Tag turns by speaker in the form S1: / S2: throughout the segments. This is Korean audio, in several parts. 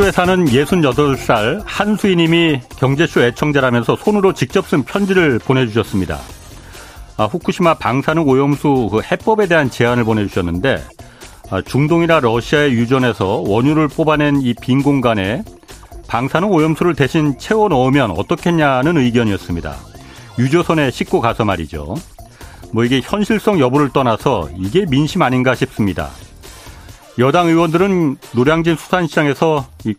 S1: 청주에 사는 68살 한수희 님이 경제쇼 애청자라면서 손으로 직접 쓴 편지를 보내주셨습니다. 아, 후쿠시마 방사능 오염수 그 해법에 대한 제안을 보내주셨는데 아, 중동이나 러시아에 유전해서 원유를 뽑아낸 이 빈 공간에 방사능 오염수를 대신 채워 넣으면 어떻겠냐는 의견이었습니다. 유조선에 싣고 가서 말이죠. 뭐 이게 현실성 여부를 떠나서 이게 민심 아닌가 싶습니다. 여당 의원들은 노량진 수산시장에서 이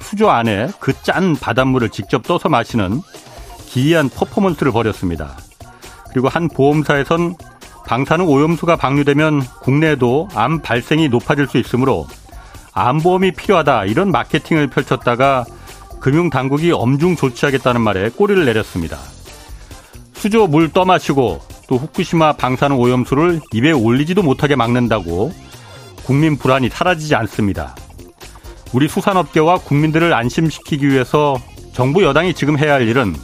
S1: 수조 안에 그 짠 바닷물을 직접 떠서 마시는 기이한 퍼포먼스를 벌였습니다. 그리고 한 보험사에선 방사능 오염수가 방류되면 국내에도 암 발생이 높아질 수 있으므로 암보험이 필요하다 이런 마케팅을 펼쳤다가 금융당국이 엄중 조치하겠다는 말에 꼬리를 내렸습니다. 수조 물 떠마시고 또 후쿠시마 방사능 오염수를 입에 올리지도 못하게 막는다고 국민 불안이 사라지지 않습니다. 우리 수산업계와 국민들을 안심시키기 위해서 정부 여당이 지금 해야 할 일은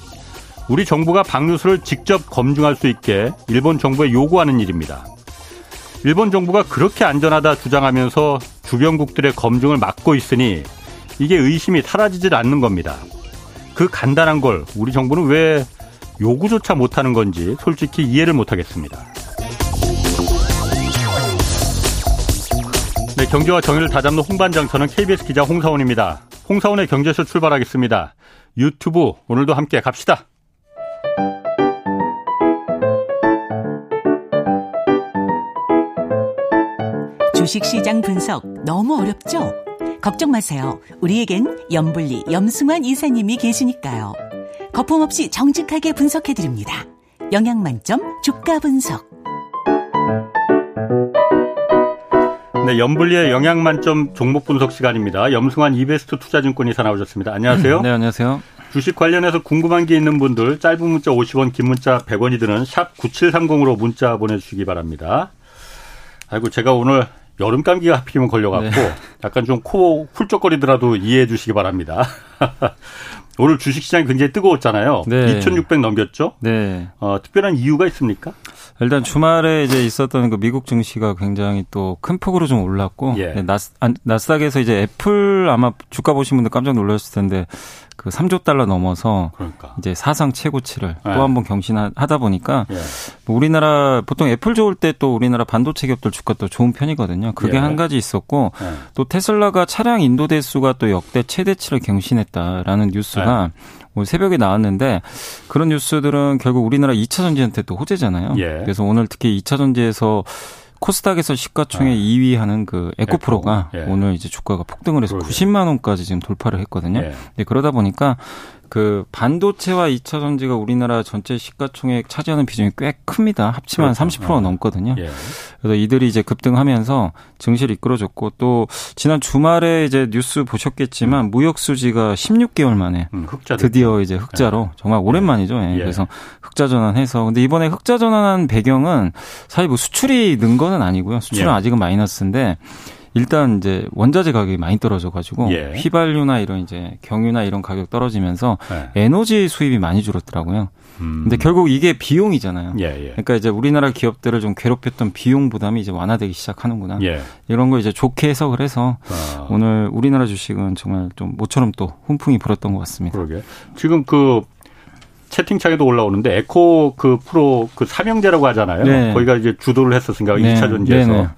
S1: 우리 정부가 방류수를 직접 검증할 수 있게 일본 정부에 요구하는 일입니다. 일본 정부가 그렇게 안전하다 주장하면서 주변국들의 검증을 막고 있으니 이게 의심이 사라지질 않는 겁니다. 그 간단한 걸 우리 정부는 왜 요구조차 못하는 건지 솔직히 이해를 못하겠습니다. 네, 경제와 정의를 다잡는 홍반장 저는 KBS 기자 홍사원입니다. 홍사원의 경제쇼 출발하겠습니다. 유튜브 오늘도 함께 갑시다.
S2: 주식시장 분석 너무 어렵죠? 걱정 마세요. 우리에겐 염불리 염승환 이사님이 계시니까요. 거품 없이 정직하게 분석해드립니다. 영양만점 주가 분석.
S1: 네, 염불리의 영양 만점 종목 분석 시간입니다. 염승환 이베스트 투자증권 이사 나오셨습니다. 안녕하세요.
S3: 네, 안녕하세요.
S1: 주식 관련해서 궁금한 게 있는 분들 짧은 문자 50원, 긴 문자 100원이 드는 샵 9730으로 문자 보내주시기 바랍니다. 아이고 제가 오늘 여름 감기가 하필이면 걸려갖고 네. 약간 좀 코 훌쩍거리더라도 이해해 주시기 바랍니다. 오늘 주식시장이 굉장히 뜨거웠잖아요. 네. 2,600 넘겼죠. 네. 어, 특별한 이유가 있습니까?
S3: 일단 주말에 이제 있었던 그 미국 증시가 굉장히 또 큰 폭으로 좀 올랐고 예. 네, 나스, 나스닥에서 이제 애플 아마 주가 보신 분들 깜짝 놀랐을 텐데 그 3조 달러 넘어서 그러니까. 이제 사상 최고치를 네. 또한 번 경신하다 보니까 예. 뭐 우리나라 보통 애플 좋을 때 또 우리나라 반도체 기업들 주가 또 좋은 편이거든요. 그게 예. 한 가지 있었고 예. 또 테슬라가 차량 인도 대수가 또 역대 최대치를 경신했다라는 뉴스가 뭐 새벽에 나왔는데 그런 뉴스들은 결국 우리나라 2차 전지한테 또 호재잖아요. 예. 그래서 오늘 특히 2차 전지에서 코스닥에서 시가총액 아. 2위 하는 그 에코프로가 에코. 예. 오늘 이제 주가가 폭등을 해서 그러게. 90만 원까지 지금 돌파를 했거든요. 예. 네, 그러다 보니까 그 반도체와 2차 전지가 우리나라 전체 시가총액 차지하는 비중이 꽤 큽니다. 합치면 그렇죠. 30% 어. 넘거든요. 예. 그래서 이들이 이제 급등하면서 증시를 이끌어줬고 또 지난 주말에 이제 뉴스 보셨겠지만 음. 무역 수지가 16개월 만에 음, 드디어 이제 흑자로 예. 정말 오랜만이죠. 예. 예. 그래서 흑자 전환해서 근데 이번에 흑자 전환한 배경은 사실 뭐 수출이 는 거는 아니고요. 수출은 예. 아직은 마이너스인데 일단 이제 원자재 가격이 많이 떨어져 가지고 예. 휘발유나 이런 이제 경유나 이런 가격 떨어지면서 예. 에너지 수입이 많이 줄었더라고요. 음. 근데 결국 이게 비용이잖아요. 예, 예. 그러니까 이제 우리나라 기업들을 좀 괴롭혔던 비용 부담이 이제 완화되기 시작하는구나. 예. 이런 거 이제 좋게 해석을 해서 아. 오늘 우리나라 주식은 정말 좀 모처럼 또 훈풍이 불었던 것 같습니다.
S1: 그러게. 지금 그 채팅창에도 올라오는데 에코 그 프로 그 삼형제라고 하잖아요. 네. 거기가 이제 주도를 했었으니까 네. 2차 전지에서. 네, 네.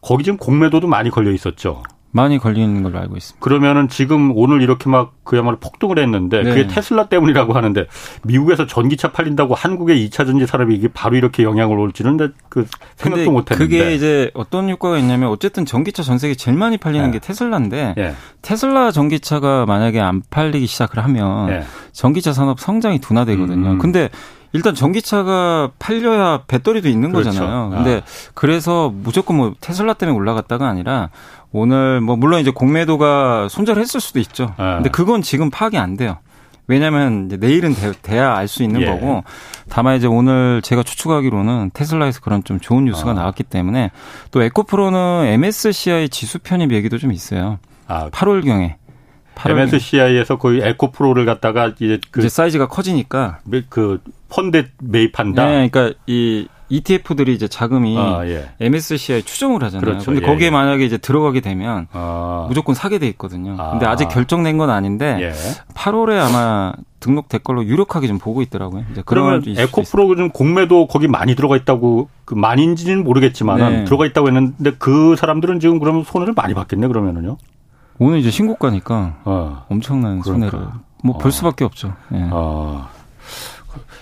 S1: 거기 지금 공매도도 많이 걸려 있었죠.
S3: 많이 걸리는 걸로 알고 있습니다.
S1: 그러면은 지금 오늘 이렇게 막 그야말로 폭등을 했는데 네. 그게 테슬라 때문이라고 하는데 미국에서 전기차 팔린다고 한국의 2차 전지 산업이 이게 바로 이렇게 영향을 올지는 그 생각도 못 했는데.
S3: 그게 이제 어떤 효과가 있냐면 어쨌든 전기차 전 세계 제일 많이 팔리는 네. 게 테슬라인데 네. 테슬라 전기차가 만약에 안 팔리기 시작을 하면 네. 전기차 산업 성장이 둔화되거든요. 음. 근데 일단 전기차가 팔려야 배터리도 있는 그렇죠. 거잖아요. 근데 아. 그래서 무조건 뭐 테슬라 때문에 올라갔다가 아니라 오늘 뭐 물론 이제 공매도가 손절했을 수도 있죠. 아. 근데 그건 지금 파악이 안 돼요. 왜냐하면 내일은 돼, 야 알 수 있는 예. 거고 다만 이제 오늘 제가 추측하기로는 테슬라에서 그런 좀 좋은 뉴스가 아. 나왔기 때문에 또 에코프로는 MSCI 지수 편입 얘기도 좀 있어요. 아. 8월경에
S1: MSCI에서 거의 에코프로를 갖다가 이제
S3: 그 이제 사이즈가 커지니까
S1: 그 펀드 매입한다.
S3: 네, 그러니까 이 ETF들이 이제 자금이 아, 예. MSCI에 추정을 하잖아요. 그렇죠. 근데
S1: 예,
S3: 거기에
S1: 예.
S3: 만약에 이제 들어가게 되면 아. 무조건 사게 돼 있거든요. 아. 근데 아직 결정된 건 아닌데 예. 8월에 아마 등록될 걸로 유력하게 좀 보고 있더라고요.
S1: 그러면 에코프로 좀 공매도 거기 많이 들어가 있다고 그 많이인지는 모르겠지만 네. 들어가 있다고 했는데 그 사람들은 지금 그러면 손해를 많이 받겠네 그러면은요.
S3: 오늘 이제 신고가니까 어. 엄청난 그러니까. 손해를 뭐볼 어. 수밖에 없죠. 예. 어.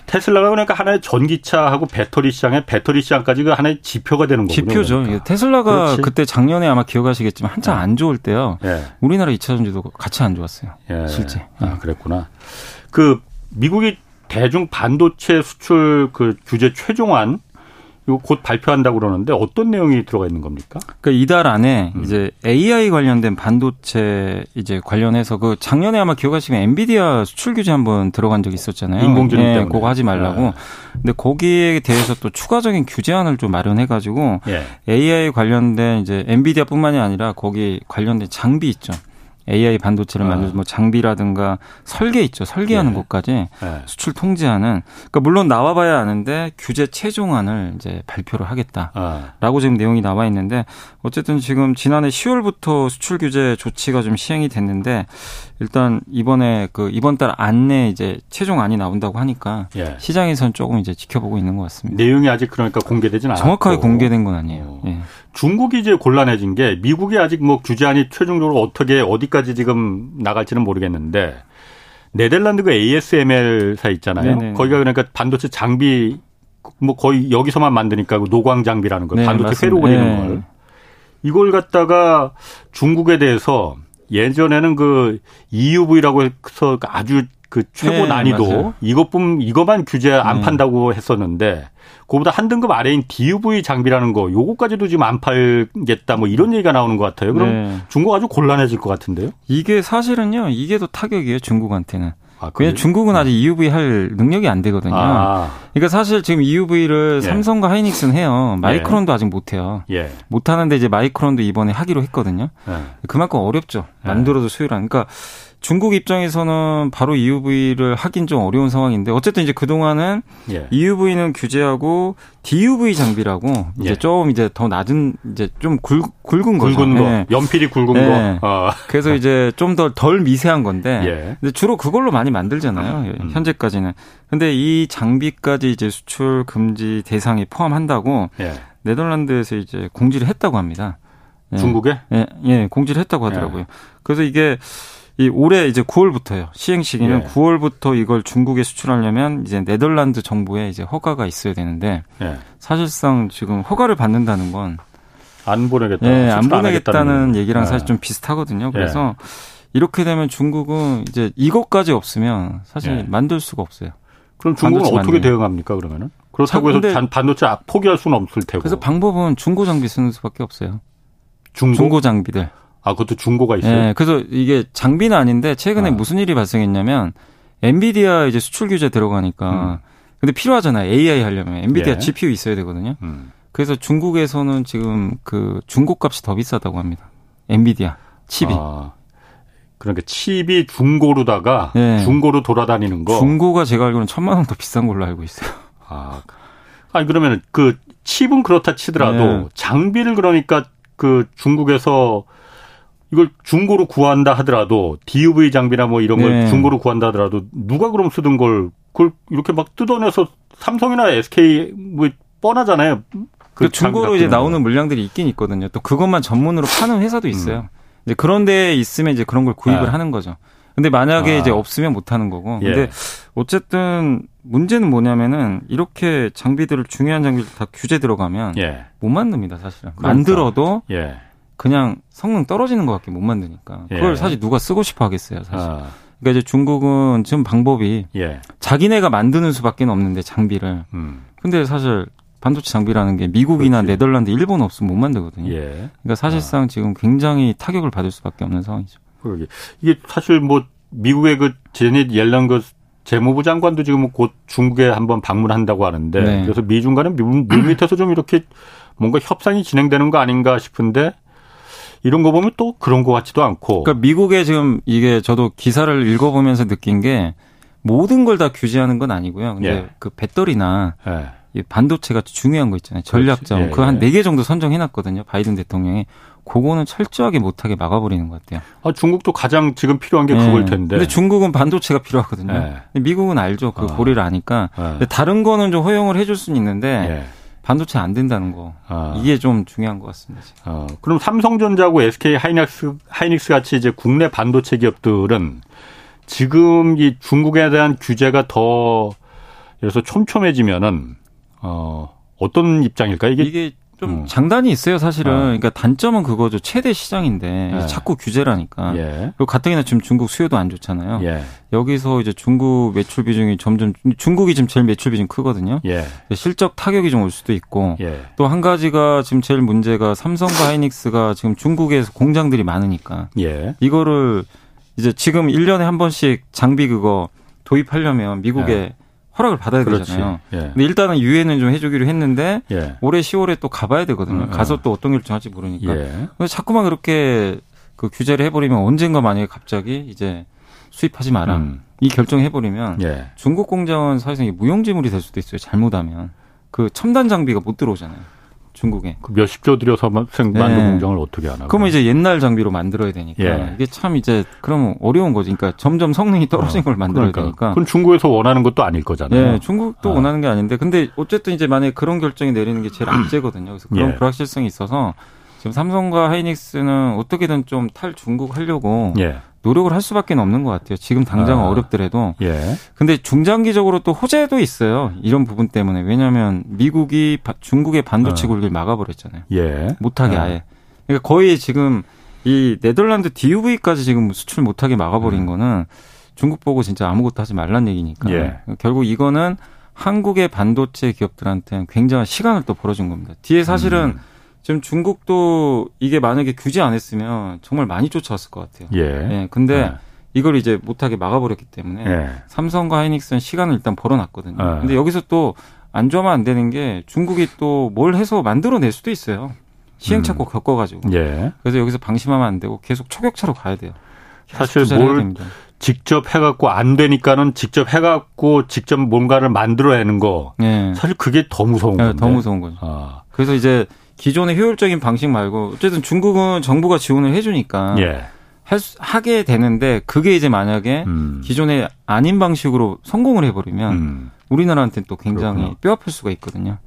S1: 테슬라가 그러니까 하나의 전기차하고 배터리 시장에 배터리 시장까지 그 하나의 지표가 되는 거군요.
S3: 지표죠. 그러니까. 테슬라가 그렇지. 그때 작년에 아마 기억하시겠지만 한참 네. 안 좋을 때요. 예. 우리나라 2차 전지도 같이 안 좋았어요. 예. 실제.
S1: 아, 그랬구나. 그 미국이 대중 반도체 수출 그 규제 최종안 이거 곧 발표한다고 그러는데 어떤 내용이 들어가 있는 겁니까?
S3: 그러니까 이달 안에 음. 이제 AI 관련된 반도체 이제 관련해서 그 작년에 아마 기억하시면 엔비디아 수출 규제 한번 들어간 적이 있었잖아요.
S1: 인공지능 네, 때문에.
S3: 그거 하지 말라고. 네. 근데 거기에 대해서 또 추가적인 규제안을 좀 마련해 가지고 예. AI 관련된 이제 엔비디아뿐만이 아니라 거기 관련된 장비 있죠. AI 반도체를 아. 만드는 뭐 장비라든가 설계 있죠. 설계하는 네. 것까지 네. 수출 통제하는. 그러니까 물론 나와봐야 아는데 규제 최종안을 이제 발표를 하겠다라고 아. 지금 내용이 나와 있는데 어쨌든 지금 지난해 10월부터 수출 규제 조치가 좀 시행이 됐는데 일단 이번에 그 이번 달 안내 이제 최종안이 나온다고 하니까 예. 시장에선 조금 이제 지켜보고 있는 것 같습니다.
S1: 내용이 아직 그러니까 공개되지는 않았고
S3: 정확하게 공개된 건 아니에요. 어. 예.
S1: 중국이 이제 곤란해진 게 미국이 아직 뭐 규제안이 최종적으로 어떻게 어디까지 지금 나갈지는 모르겠는데 네덜란드가 ASML사 있잖아요. 네네. 거기가 그러니까 반도체 장비 뭐 거의 여기서만 만드니까 그 노광 장비라는 거 네, 반도체 회로 그리는 네. 걸 이걸 갖다가 중국에 대해서 예전에는 그 EUV라고 해서 아주 그 최고 네, 난이도 맞아요. 이것뿐 이것만 규제 안 네. 판다고 했었는데 그보다 한 등급 아래인 DUV 장비라는 거 요거까지도 지금 안 팔겠다 뭐 이런 얘기가 나오는 것 같아요. 그럼 네. 중국 아주 곤란해질 것 같은데요?
S3: 이게 사실은요. 이게 더 타격이에요. 중국한테는. 아, 왜냐 중국은 아직 EUV 할 능력이 안 되거든요. 아. 그러니까 사실 지금 EUV를 예. 삼성과 하이닉스는 해요. 마이크론도 예. 아직 못 해요. 예. 못 하는데 이제 마이크론도 이번에 하기로 했거든요. 예. 그만큼 어렵죠. 예. 만들어도 수요랑. 그러니까 중국 입장에서는 바로 EUV를 하긴 좀 어려운 상황인데 어쨌든 이제 그동안은 예. EUV는 규제하고 DUV 장비라고 이제 예. 좀 이제 더 낮은 이제 좀 굵, 굵은 거죠.
S1: 굵은 거. 네. 연필이 굵은 네. 거. 어.
S3: 그래서 이제 좀 더 덜 미세한 건데 예. 근데 주로 그걸로 많이 만들잖아요. 음. 현재까지는. 근데 이 장비까지 이제 수출 금지 대상에 포함한다고 예. 네덜란드에서 이제 공지를 했다고 합니다.
S1: 예. 중국에?
S3: 예, 예, 공지를 했다고 하더라고요. 그래서 이게 이 올해 이제 9월부터요. 시행 시기는 예. 9월부터 이걸 중국에 수출하려면 이제 네덜란드 정부에 이제 허가가 있어야 되는데 예. 사실상 지금 허가를 받는다는 건
S1: 안 보내겠다.
S3: 예, 안 보내겠다는 얘기랑 예. 사실 좀 비슷하거든요. 그래서 예. 이렇게 되면 중국은 이제 이것까지 없으면 사실 예. 만들 수가 없어요.
S1: 그럼 중국은 어떻게 만들면. 대응합니까 그러면은? 그렇다고 해서 반도체 포기할 수는 없을 테고.
S3: 그래서 방법은 중고 장비 쓰는 수밖에 없어요. 중고, 중고 장비들.
S1: 아, 그것도 중고가 있어요?
S3: 네, 그래서 이게 장비는 아닌데 최근에 아. 무슨 일이 발생했냐면 엔비디아 이제 수출 규제 들어가니까 음. 근데 필요하잖아요. AI 하려면 엔비디아 예. GPU 있어야 되거든요. 음. 그래서 중국에서는 지금 그 중고 값이 더 비싸다고 합니다. 엔비디아 칩이. 아.
S1: 그러니까 칩이 중고로다가 네. 중고로 돌아다니는 거.
S3: 중고가 제가 알기로는 천만 원 더 비싼 걸로 알고 있어요.
S1: 아, 아니 그러면 그 칩은 그렇다 치더라도 네. 장비를 그러니까 그 중국에서 이걸 중고로 구한다 하더라도 DUV 장비나 뭐 이런 걸 네. 중고로 구한다 하더라도 누가 그럼 쓰던 걸 그걸 이렇게 막 뜯어내서 삼성이나 SK 뭐 뻔하잖아요.
S3: 그, 그 중고로 이제 나오는 물량들이 있긴 있거든요. 또 그것만 전문으로 파는 회사도 있어요. 음. 이제 그런 데 있으면 이제 그런 걸 구입을 아. 하는 거죠. 근데 만약에 아. 이제 없으면 못 하는 거고. 근데 예. 어쨌든 문제는 뭐냐면은 이렇게 장비들을 중요한 장비들 다 규제 들어가면 예. 못 만듭니다, 사실은. 그러니까. 만들어도 예. 그냥 성능 떨어지는 것밖에 못 만드니까 그걸 예. 사실 누가 쓰고 싶어 하겠어요 사실. 아. 그러니까 이제 중국은 지금 방법이 예. 자기네가 만드는 수밖에 없는데 장비를. 음. 근데 사실 반도체 장비라는 게 미국이나 그렇지. 네덜란드, 일본 없으면 못 만들거든요. 예. 그러니까 사실상 아. 지금 굉장히 타격을 받을 수밖에 없는 상황이죠.
S1: 그러게 이게 사실 뭐 미국의 그 제닛 옐런 그 재무부 장관도 지금 곧 중국에 한번 방문한다고 하는데 네. 그래서 미중 간에 물밑에서 좀 이렇게 뭔가 협상이 진행되는 거 아닌가 싶은데 이런 거 보면 또 그런 것 같지도 않고.
S3: 그러니까 미국에 지금 이게 저도 기사를 읽어보면서 느낀 게 모든 걸 다 규제하는 건 아니고요. 근데 예. 그 배터리나 예. 반도체가 중요한 거 있잖아요. 전략적. 예, 그한 네 개 정도 선정해놨거든요. 바이든 대통령이. 그거는 철저하게 못하게 막아버리는 것 같아요.
S1: 아, 중국도 가장 지금 필요한 게 네. 그걸 텐데.
S3: 근데 중국은 반도체가 필요하거든요. 네. 미국은 알죠. 그 아. 고리를 아니까. 네. 다른 거는 좀 허용을 해줄 수는 있는데 네. 반도체 안 된다는 거. 아. 이게 좀 중요한 것 같습니다.
S1: 아. 그럼 삼성전자고 SK 하이닉스, 하이닉스 같이 이제 국내 반도체 기업들은 지금 이 중국에 대한 규제가 더 그래서 촘촘해지면은 어 어떤 입장일까요?
S3: 이게, 이게 좀 음. 장단이 있어요, 사실은. 아. 그러니까 단점은 그거죠. 최대 시장인데 네. 자꾸 규제라니까. 예. 그리고 가뜩이나 지금 중국 수요도 안 좋잖아요. 예. 여기서 이제 중국 매출 비중이 점점 중국이 지금 제일 매출 비중 크거든요. 예. 실적 타격이 좀 올 수도 있고 예. 또한 가지가 지금 제일 문제가 삼성과 하이닉스가 지금 중국에서 공장들이 많으니까 예. 이거를 이제 지금 1년에 한 번씩 장비 그거 도입하려면 미국에 예. 허락을 받아야 그렇지. 되잖아요. 예. 근데 일단은 유예는 좀 해주기로 했는데 예. 올해 10월에 또 가봐야 되거든요. 음, 가서 또 어떤 결정할지 모르니까. 예. 그래서 자꾸만 그렇게 그 규제를 해버리면 언젠가 만약에 갑자기 이제 수입하지 마라 음. 이 결정 해버리면 예. 중국 공장은 사실상 무용지물이 될 수도 있어요. 잘못하면 그 첨단 장비가 못 들어오잖아요. 중국에.
S1: 그 몇십 조 들여서 만든 네. 공장을 어떻게 하나?
S3: 그러면 이제 옛날 장비로 만들어야 되니까 예. 이게 참 이제 그러면 어려운 거지. 그러니까 점점 성능이 떨어진 어. 걸 만들어야 그러니까. 되니까.
S1: 그건 중국에서 원하는 것도 아닐 거잖아요.
S3: 네, 중국도 아. 원하는 게 아닌데, 근데 어쨌든 이제 만약에 그런 결정이 내리는 게 제일 악재거든요. 그래서 그런 예. 불확실성이 있어서 지금 삼성과 하이닉스는 어떻게든 좀 탈 중국 하려고 예. 노력을 할 수밖에 없는 것 같아요. 지금 당장 아. 어렵더라도. 예. 근데 중장기적으로 또 호재도 있어요. 이런 부분 때문에. 왜냐하면 미국이 중국의 반도체 아. 굴기를 막아버렸잖아요. 예. 못하게 아. 아예. 그러니까 거의 지금 이 네덜란드 DUV까지 지금 수출 못하게 막아버린 음. 거는 중국 보고 진짜 아무것도 하지 말란 얘기니까. 예. 결국 이거는 한국의 반도체 기업들한테는 굉장한 시간을 또 벌어준 겁니다. 뒤에 사실은 음. 지금 중국도 이게 만약에 규제 안 했으면 정말 많이 쫓아왔을 것 같아요. 예. 예 근데 예. 이걸 이제 못하게 막아버렸기 때문에 예. 삼성과 하이닉스는 시간을 일단 벌어놨거든요. 예. 근데 여기서 또 안 좋아하면 안 되는 게 중국이 또 뭘 해서 만들어낼 수도 있어요. 시행착오 음. 겪어가지고. 예. 그래서 여기서 방심하면 안 되고 계속 초격차로 가야 돼요.
S1: 사실 뭘 직접 해갖고 안 되니까는 직접 해갖고 직접 뭔가를 만들어내는 거. 예. 사실 그게 더 무서운 거예요.
S3: 더 무서운 거죠. 아. 그래서 이제 기존의 효율적인 방식 말고 어쨌든 중국은 정부가 지원을 해주니까 예. 할 수, 하게 되는데 그게 이제 만약에 음. 기존의 아닌 방식으로 성공을 해버리면 음. 우리나라한테는 또 굉장히 그렇구나. 뼈아플 수가 있거든요.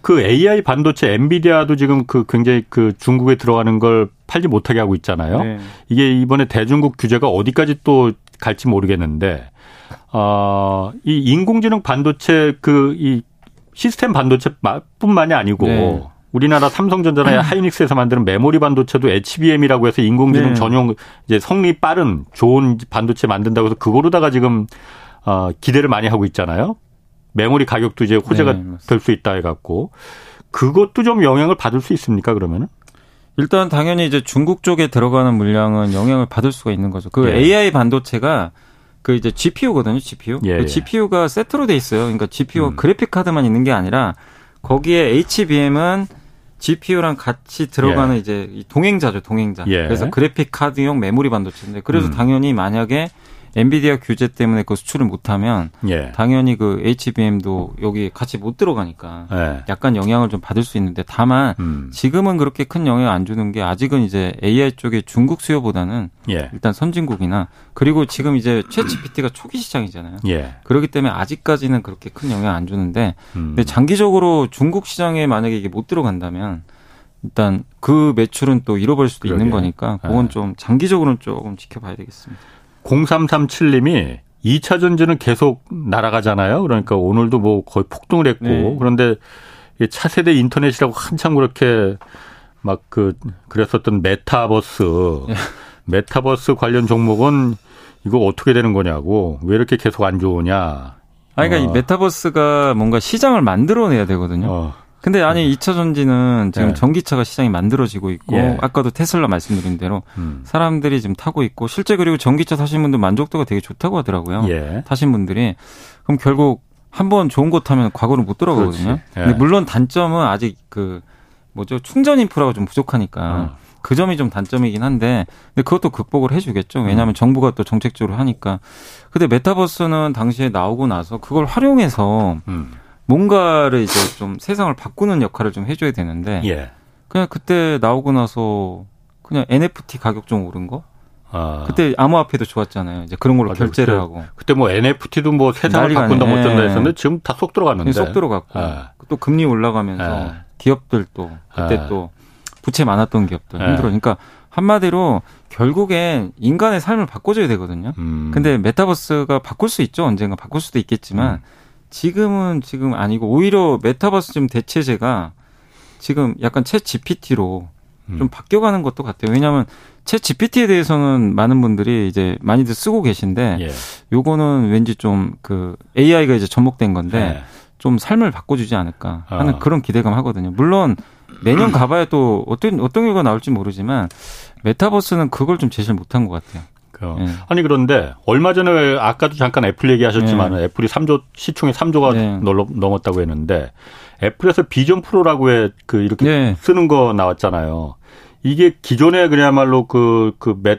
S1: 그 AI 반도체 엔비디아도 지금 그 굉장히 그 중국에 들어가는 걸 팔지 못하게 하고 있잖아요. 네. 이게 이번에 대중국 규제가 어디까지 또 갈지 모르겠는데 어, 이 인공지능 반도체 그 이 시스템 반도체뿐만이 아니고 네. 우리나라 삼성전자나 음. 하이닉스에서 만드는 메모리 반도체도 HBM이라고 해서 인공지능 네. 전용 이제 성능이 빠른 좋은 반도체 만든다고 해서 그거로다가 지금 어 기대를 많이 하고 있잖아요. 메모리 가격도 이제 호재가 네, 될수 있다 해갖고 그것도 좀 영향을 받을 수 있습니까 그러면은?
S3: 일단 당연히 이제 중국 쪽에 들어가는 물량은 영향을 받을 수가 있는 거죠. 그 예. AI 반도체가 그 이제 GPU거든요, GPU. 예, 그 GPU가 예. 세트로 돼 있어요. 그러니까 GPU 음. 그래픽 카드만 있는 게 아니라 거기에 HBM은 GPU랑 같이 들어가는 예. 이제 동행자죠, 동행자. 예. 그래서 그래픽 카드용 메모리 반도체인데 그래서 음. 당연히 만약에 엔비디아 규제 때문에 그 수출을 못하면 예. 당연히 그 HBM도 여기 같이 못 들어가니까 예. 약간 영향을 좀 받을 수 있는데 다만 음. 지금은 그렇게 큰 영향 안 주는 게 아직은 이제 AI 쪽에 중국 수요보다는 예. 일단 선진국이나 그리고 지금 이제 최치PT가 초기 시장이잖아요. 예. 그렇기 때문에 아직까지는 그렇게 큰 영향 안 주는데 음. 근데 장기적으로 중국 시장에 만약에 이게 못 들어간다면 일단 그 매출은 또 잃어버릴 수도 그러게. 있는 거니까 그건 예. 좀 장기적으로는 조금 지켜봐야 되겠습니다.
S1: 0337님이 2차 전지는 계속 날아가잖아요. 그러니까 오늘도 뭐 거의 폭등을 했고 네. 그런데 차세대 인터넷이라고 한참 그렇게 막 그 그랬었던 메타버스 네. 메타버스 관련 종목은 이거 어떻게 되는 거냐고 왜 이렇게 계속 안 좋으냐. 아
S3: 그러니까 어. 이 메타버스가 뭔가 시장을 만들어내야 되거든요. 어. 근데 아니 2차 전지는 지금 네. 전기차가 시장이 만들어지고 있고 예. 아까도 테슬라 말씀드린 대로 음. 사람들이 지금 타고 있고 실제 그리고 전기차 타신 분들 만족도가 되게 좋다고 하더라고요. 예. 타신 분들이 그럼 결국 한번 좋은 거 타면 과거로 못 돌아가거든요. 예. 근데 물론 단점은 아직 그 뭐죠 충전 인프라가 좀 부족하니까 어. 그 점이 좀 단점이긴 한데 근데 그것도 극복을 해주겠죠. 왜냐하면 음. 정부가 또 정책적으로 하니까. 근데 메타버스는 당시에 나오고 나서 그걸 활용해서 음. 뭔가를 이제 좀 세상을 바꾸는 역할을 좀 해줘야 되는데 예. 그냥 그때 나오고 나서 그냥 NFT 가격 좀 오른 거. 아. 그때 암호화폐도 좋았잖아요. 이제 그런 걸로 맞아, 결제를
S1: 그때,
S3: 하고.
S1: 그때 뭐 NFT도 뭐 세상을 바꾼다 못 전다 했었는데 지금 다쏙 들어갔는데.
S3: 쏙 들어갔고. 아. 또 금리 올라가면서 아. 기업들 도 그때 아. 또 부채 많았던 기업들 힘들어. 그러니까 한마디로 결국엔 인간의 삶을 바꿔줘야 되거든요. 음. 근데 메타버스가 바꿀 수 있죠. 언젠가 바꿀 수도 있겠지만 음. 지금은 지금 아니고 오히려 메타버스 좀 대체제가 지금 약간 채 GPT로 음. 좀 바뀌어가는 것도 같아요. 왜냐하면 채 GPT에 대해서는 많은 분들이 이제 많이들 쓰고 계신데 예. 요거는 왠지 좀 그 AI가 이제 접목된 건데 예. 좀 삶을 바꿔주지 않을까 하는 어. 그런 기대감 하거든요. 물론 내년 가봐야 또 어떤 어떤 결과 나올지 모르지만 메타버스는 그걸 좀 제시를 못한 것 같아요.
S1: 네. 아니 그런데 얼마 전에 아까도 잠깐 애플 얘기하셨지만 네. 애플이 3조 시총이 3조가 네. 넘었다고 했는데 애플에서 비전 프로라고 해 그 이렇게 네. 쓰는 거 나왔잖아요. 이게 기존에 그야말로 그, 그 메,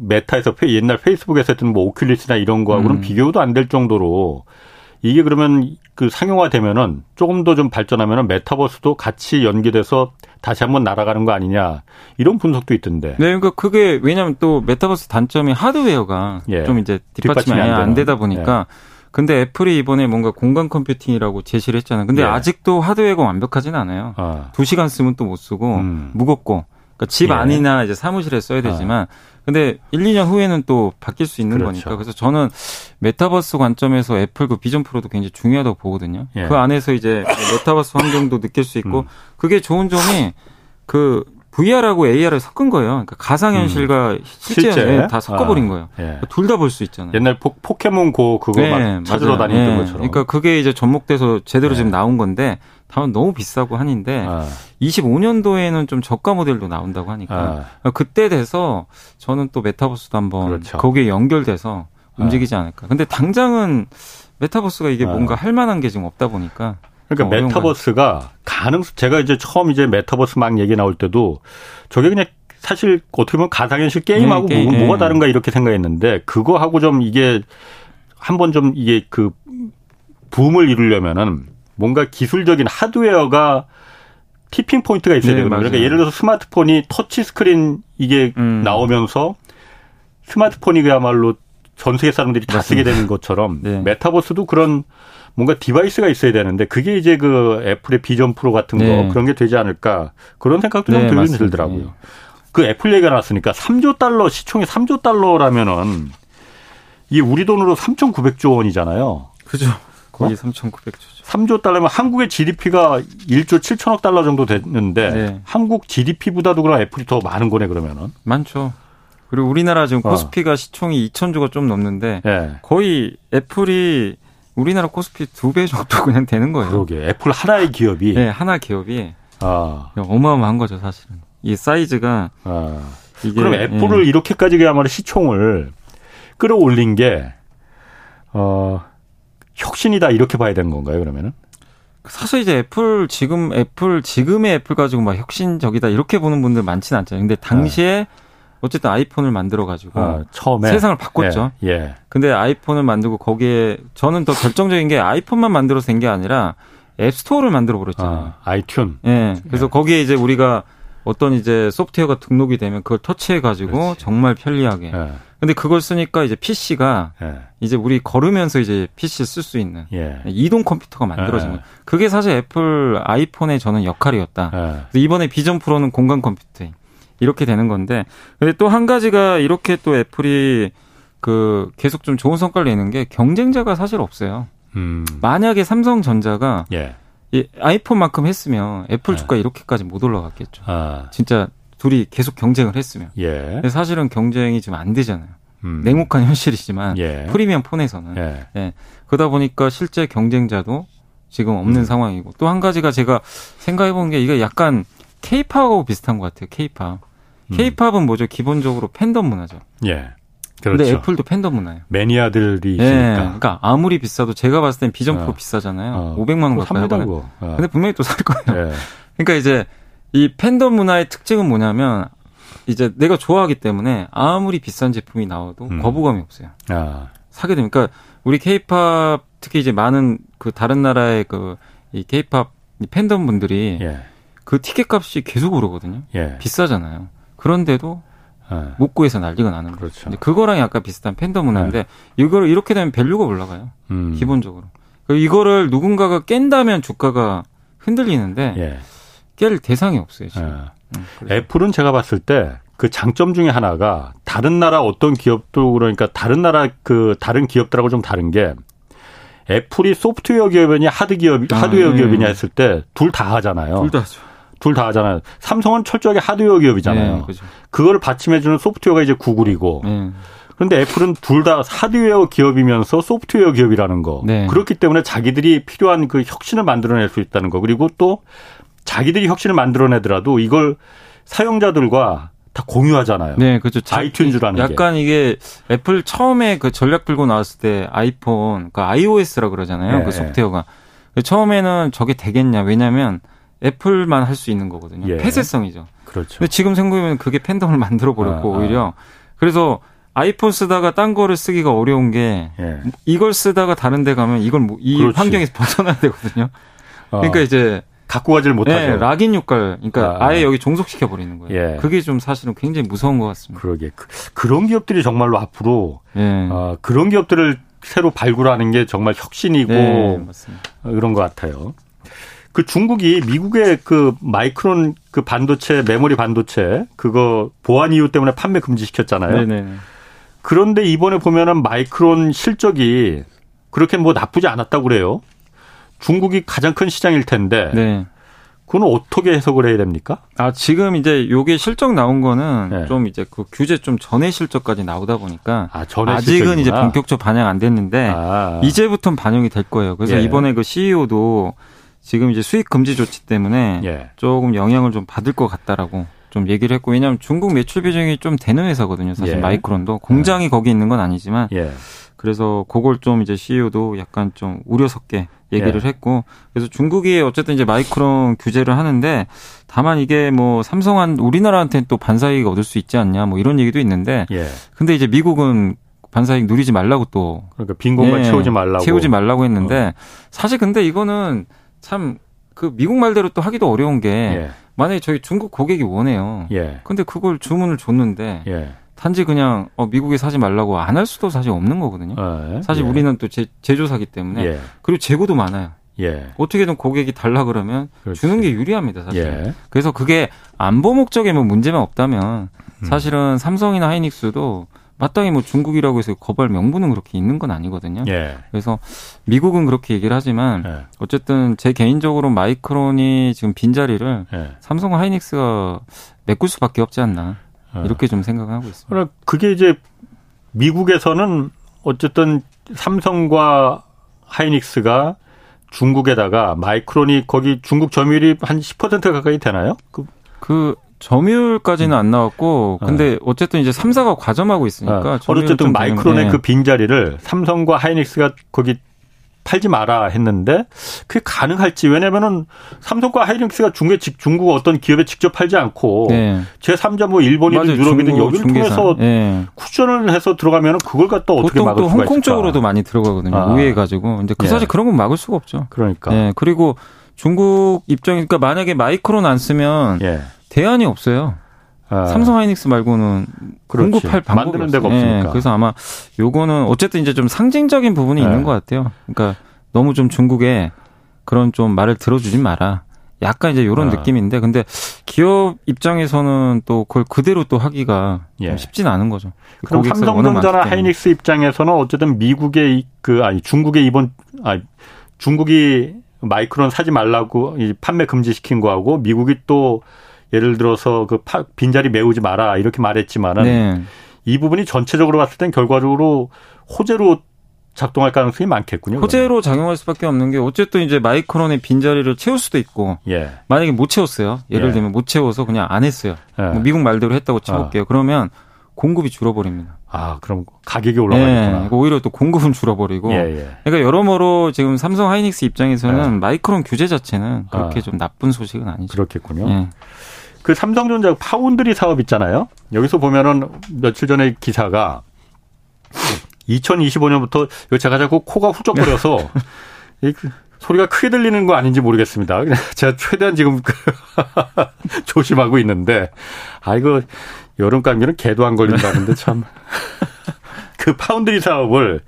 S1: 메타에서 옛날 페이스북에서 했던 뭐 오큘러스나 이런 거하고는 음. 비교도 안 될 정도로 이게 그러면 그 상용화 되면은 조금 더 좀 발전하면은 메타버스도 같이 연계돼서 다시 한번 날아가는 거 아니냐 이런 분석도 있던데.
S3: 네, 그러니까 그게 왜냐하면 또 메타버스 단점이 하드웨어가 예. 좀 이제 뒷받침이 안, 안 되다 보니까. 예. 근데 애플이 이번에 뭔가 공간 컴퓨팅이라고 제시를 했잖아요. 근데 예. 아직도 하드웨어가 완벽하지는 않아요. 아. 2시간 쓰면 또 못 쓰고 음. 무겁고 그러니까 집 예. 안이나 이제 사무실에 써야 되지만 아. 근데 1, 2년 후에는 또 바뀔 수 있는 그렇죠. 거니까. 그래서 저는 메타버스 관점에서 애플 그 비전 프로도 굉장히 중요하다고 보거든요. 예. 그 안에서 이제 메타버스 환경도 느낄 수 있고 음. 그게 좋은 점이 그 VR하고 AR을 섞은 거예요. 그러니까 가상현실과 음. 실제, 실제? 다 섞어버린 아, 거예요. 예. 그러니까 둘다 볼 수 있잖아요.
S1: 옛날 포, 켓몬고 그거 네, 막 찾으러 맞아요. 다니던 네. 것처럼.
S3: 그러니까 그게 이제 접목돼서 제대로 네. 지금 나온 건데 다만 너무 비싸고 하는데 아. 25년도에는 좀 저가 모델도 나온다고 하니까 아. 그러니까 그때 돼서 저는 또 메타버스도 한번 그렇죠. 거기에 연결돼서 움직이지 아. 않을까. 근데 당장은 메타버스가 이게 아. 뭔가 할 만한 게 지금 없다 보니까
S1: 그러니까 메타버스가 가능 제가 이제 처음 이제 메타버스 막 얘기 나올 때도 저게 그냥 사실 어떻게 보면 가상현실 게임하고 네, 게임. 뭐, 뭐가 다른가 이렇게 생각했는데 그거하고 좀 이게 한번 좀 이게 그 붐을 이루려면은 뭔가 기술적인 하드웨어가 tipping point가 있어야 네, 되거든요. 그러니까 예를 들어서 스마트폰이 터치 스크린 이게 음. 나오면서 스마트폰이 그야말로 전 세계 사람들이 다 맞습니다. 쓰게 되는 것처럼 네. 메타버스도 그런 뭔가 device가 있어야 되는데 그게 이제 그 애플의 비전 프로 같은 거 네. 그런 게 되지 않을까 그런 생각도 좀 네, 들긴 들더라고요. 네. 그 애플 얘기가 나왔으니까 3조 달러 시총이 3조 달러라면은 이 우리 돈으로 3,900조 원이잖아요.
S3: 그죠. 거의 어? 3,900조.
S1: 3조 달러면 한국의 GDP가 1조 7천억 달러 정도 됐는데 네. 한국 GDP보다도 그럼 애플이 더 많은 거네 그러면은.
S3: 많죠. 그리고 우리나라 지금 어. 코스피가 시총이 2천조가 좀 넘는데 네. 거의 애플이 우리나라 코스피 두 배 정도 그냥 되는 거예요.
S1: 그러게. 애플 하나의 기업이.
S3: 네, 하나 기업이. 아. 어마어마한 거죠, 사실은. 이 사이즈가.
S1: 아. 이게, 그럼 애플을 예. 이렇게까지 그야말로 시총을 끌어올린 게, 어, 혁신이다 이렇게 봐야 되는 건가요, 그러면은?
S3: 사실 이제 애플 지금 애플 지금의 애플 가지고 막 혁신적이다 이렇게 보는 분들 많지는 않잖아요. 근데 당시에 네. 어쨌든 아이폰을 만들어 가지고 아, 처음에 세상을 바꿨죠. 예, 예. 근데 아이폰을 만들고 거기에 저는 더 결정적인 게 아이폰만 만들어서 된 게 아니라 앱스토어를 만들어 버렸잖아요.
S1: 아, 아이튠.
S3: 예. 그래서 예. 거기에 이제 우리가 어떤 이제 소프트웨어가 등록이 되면 그걸 터치해 가지고 정말 편리하게 예. 근데 그걸 쓰니까 이제 PC가 예. 이제 우리 걸으면서 이제 PC 쓸 수 있는 예. 이동 컴퓨터가 만들어진 예. 거예요. 그게 사실 애플 아이폰의 저는 역할이었다. 예. 이번에 비전 프로는 공간 컴퓨팅 이렇게 되는 건데 근데 또 한 가지가 이렇게 또 애플이 그 계속 좀 좋은 성과를 내는 게 경쟁자가 사실 없어요. 음. 만약에 삼성전자가 예. 이 아이폰만큼 했으면 애플 예. 주가 이렇게까지 못 올라갔겠죠. 아. 진짜 둘이 계속 경쟁을 했으면. 예. 사실은 경쟁이 지금 안 되잖아요. 음. 냉혹한 현실이지만 예. 프리미엄 폰에서는 예. 예. 그러다 보니까 실제 경쟁자도 지금 없는 음. 상황이고 또 한 가지가 제가 생각해 본 게 이게 약간 케이팝하고 비슷한 것 같아요. 케이팝. 케이팝은 음. 뭐죠? 기본적으로 팬덤 문화죠. 예. 그렇죠. 근데 애플도 팬덤 문화예요.
S1: 매니아들이
S3: 예. 있으니까. 그러니까 아무리 비싸도 제가 봤을 땐 비전 프로 어. 비싸잖아요. 어. 500만 원 가까이. 어. 근데 분명히 또 살 거예요. 예. 그러니까 이제 이 팬덤 문화의 특징은 뭐냐면 이제 내가 좋아하기 때문에 아무리 비싼 제품이 나와도 음. 거부감이 없어요. 아. 사게 되니까 그러니까 우리 케이팝 특히 이제 많은 그 다른 나라의 그이 케이팝 팬덤 분들이 예. 그 티켓 값이 계속 오르거든요. 예. 비싸잖아요. 그런데도 예. 못 구해서 난리가 나는 거죠. 그렇죠. 근데 그거랑 약간 비슷한 팬덤 문화인데 예. 이거를 이렇게 되면 value가 올라가요. 음. 기본적으로. 이거를 누군가가 깬다면 주가가 흔들리는데 예. 깰 대상이 없어요. 지금. 예.
S1: 음, 애플은 제가 봤을 때 그 장점 중에 하나가 다른 나라 어떤 기업도 그러니까 다른 나라 그 다른 기업들하고 좀 다른 게 애플이 소프트웨어 기업이냐 하드 기업 아, 하드웨어 네. 기업이냐 했을 때 둘 다 하잖아요.
S3: 둘 다 하죠.
S1: 둘 다 하잖아요. 삼성은 철저하게 하드웨어 기업이잖아요. 네, 그렇죠. 그거를 받침해주는 소프트웨어가 이제 구글이고. 네. 그런데 애플은 둘 다 하드웨어 기업이면서 소프트웨어 기업이라는 거. 네. 그렇기 때문에 자기들이 필요한 그 혁신을 만들어낼 수 있다는 거. 그리고 또 자기들이 혁신을 만들어내더라도 이걸 사용자들과 다 공유하잖아요.
S3: 네, 그렇죠.
S1: 아이튠즈라는
S3: 약간 게. 이게 애플 처음에 그 전략 들고 나왔을 때 아이폰, 그 iOS라 그러잖아요. 네. 그 소프트웨어가. 처음에는 저게 되겠냐. 왜냐면 애플만 할 수 있는 거거든요. 예. 폐쇄성이죠.
S1: 그렇죠.
S3: 근데 지금 생각해보면 그게 팬덤을 만들어 버렸고 아, 아. 오히려 그래서 아이폰 쓰다가 딴 거를 쓰기가 어려운 게 예. 이걸 쓰다가 다른 데 가면 이걸 뭐, 이 그렇지. 환경에서 벗어나야 되거든요. 어. 그러니까 이제
S1: 갖고 가지를 못하죠.
S3: 네, 락인 효과를 그러니까 아. 예 여기 종속시켜 버리는 거예요. 예. 그게 좀 사실은 굉장히 무서운 것 같습니다.
S1: 그러게 그, 런 기업들이 정말로 앞으로 예. 어, 그런 기업들을 새로 발굴하는 게 정말 혁신이고 네, 그런 것 같아요. 그 중국이 미국의 그 마이크론 그 반도체 메모리 반도체 그거 보안 이유 때문에 판매 금지시켰잖아요. 네네. 그런데 이번에 보면은 마이크론 실적이 그렇게 뭐 나쁘지 않았다고 그래요. 중국이 가장 큰 시장일 텐데. 네. 그건 어떻게 해석을 해야 됩니까?
S3: 아, 지금 이제 요게 실적 나온 거는 네. 좀 이제 그 규제 좀 전에 실적까지 나오다 보니까 아, 실적이구나. 이제 본격적 반영 안 됐는데 아. 이제부터 반영이 될 거예요. 그래서 예. 이번에 그 CEO도 지금 이제 수익 금지 조치 때문에 예. 조금 영향을 좀 받을 것 같다라고 좀 얘기를 했고 왜냐하면 중국 매출 비중이 좀 되는 회사거든요. 사실 예. 마이크론도 공장이 예. 거기 있는 건 아니지만 예. 그래서 그걸 좀 이제 CEO도 약간 좀 우려 섞게 얘기를 예. 했고 그래서 중국이 어쨌든 이제 마이크론 규제를 하는데 다만 이게 뭐 삼성한 우리나라한테는 또 반사이익 얻을 수 있지 않냐 뭐 이런 얘기도 있는데 예. 근데 이제 미국은 반사이익 누리지 말라고 또
S1: 그러니까 빈 공간 예, 채우지 말라고
S3: 채우지 말라고 했는데 어. 사실 근데 이거는 참 그 미국 말대로 또 하기도 어려운 게 예. 만약에 저희 중국 고객이 원해요. 예. 근데 그걸 주문을 줬는데 예. 단지 그냥 어 미국에 사지 말라고 안 할 수도 사실 없는 거거든요. 예. 사실 예. 우리는 또 제, 제조사기 때문에 예. 그리고 재고도 많아요. 예. 어떻게든 고객이 달라 그러면 그렇지. 주는 게 유리합니다, 사실. 예. 그래서 그게 안보 목적에 뭐 문제만 없다면 음. 사실은 삼성이나 하이닉스도 마땅히 뭐 중국이라고 해서 거부할 명분은 그렇게 있는 건 아니거든요. 예. 그래서 미국은 그렇게 얘기를 하지만 예. 어쨌든 제 개인적으로 마이크론이 지금 빈자리를 예. 삼성과 하이닉스가 메꿀 수밖에 없지 않나. 예. 이렇게 좀 생각하고 있습니다.
S1: 그게 이제 미국에서는 어쨌든 삼성과 하이닉스가 중국에다가 마이크론이 거기 중국 점유율이 한 10% 가까이 되나요?
S3: 그, 그 점유율까지는 안 나왔고 근데 네. 어쨌든 이제 삼사가 과점하고 있으니까
S1: 네. 어쨌든 마이크론의 네. 그 빈자리를 삼성과 하이닉스가 거기 팔지 마라 했는데 그게 가능할지 왜냐면은 삼성과 하이닉스가 중국에 중국 어떤 기업에 직접 팔지 않고 네. 제3자 뭐 일본이든 맞아요. 유럽이든 여기를 통해서 네. 쿠션을 해서 들어가면은 그걸 갖다 어떻게 막을 수가 있을까?
S3: 홍콩 쪽으로도 많이 들어가거든요. 아. 우회해 가지고 이제 그 네. 사실 그런 건 막을 수가 없죠.
S1: 그러니까.
S3: 네. 그리고 중국 입장이니까 만약에 마이크론 안 쓰면 예. 대안이 없어요. 아. 삼성 하이닉스 말고는 그렇지. 공급할 방법이 만드는 데가 없으니까. 네, 그래서 아마 요거는 어쨌든 이제 좀 상징적인 부분이 네. 있는 것 같아요. 그러니까 너무 좀 중국에 그런 좀 말을 들어주지 마라. 약간 이제 요런 아. 느낌인데 근데 기업 입장에서는 또 그걸 그대로 또 하기가 예. 쉽지는 않은 거죠.
S1: 그럼 삼성전자나 하이닉스 입장에서는 어쨌든 미국의 그 아니 중국의 이번 아 중국이 마이크론 사지 말라고 판매 금지시킨 거하고 미국이 또 예를 들어서 그 빈자리 메우지 마라 이렇게 말했지만은 네. 이 부분이 전체적으로 봤을 땐 결과적으로 호재로 작동할 가능성이 많겠군요.
S3: 호재로. 작용할 수밖에 없는 게 어쨌든 이제 마이크론의 빈자리를 채울 수도 있고 예. 만약에 못 채웠어요. 예를 예. 들면 못 채워서 그냥 안 했어요. 예. 뭐 미국 말대로 했다고 채울게요. 어. 그러면 공급이 줄어버립니다.
S1: 아, 그럼 가격이 올라가겠구나. 네,
S3: 오히려 또 공급은 줄어버리고. 예, 예. 그러니까 여러모로 지금 삼성 하이닉스 입장에서는 예. 마이크론 규제 자체는 그렇게 아. 좀 나쁜 소식은 아니죠.
S1: 그렇겠군요. 예. 그 삼성전자 파운드리 사업 있잖아요. 여기서 보면은 며칠 전에 기사가 2025년부터 제가 자꾸 코가 훌쩍거려서 그 소리가 크게 들리는 거 아닌지 모르겠습니다. 제가 최대한 지금 조심하고 있는데, 아이고, 여름 감기는 개도 안 걸린다는데 참. 그 파운드리 사업을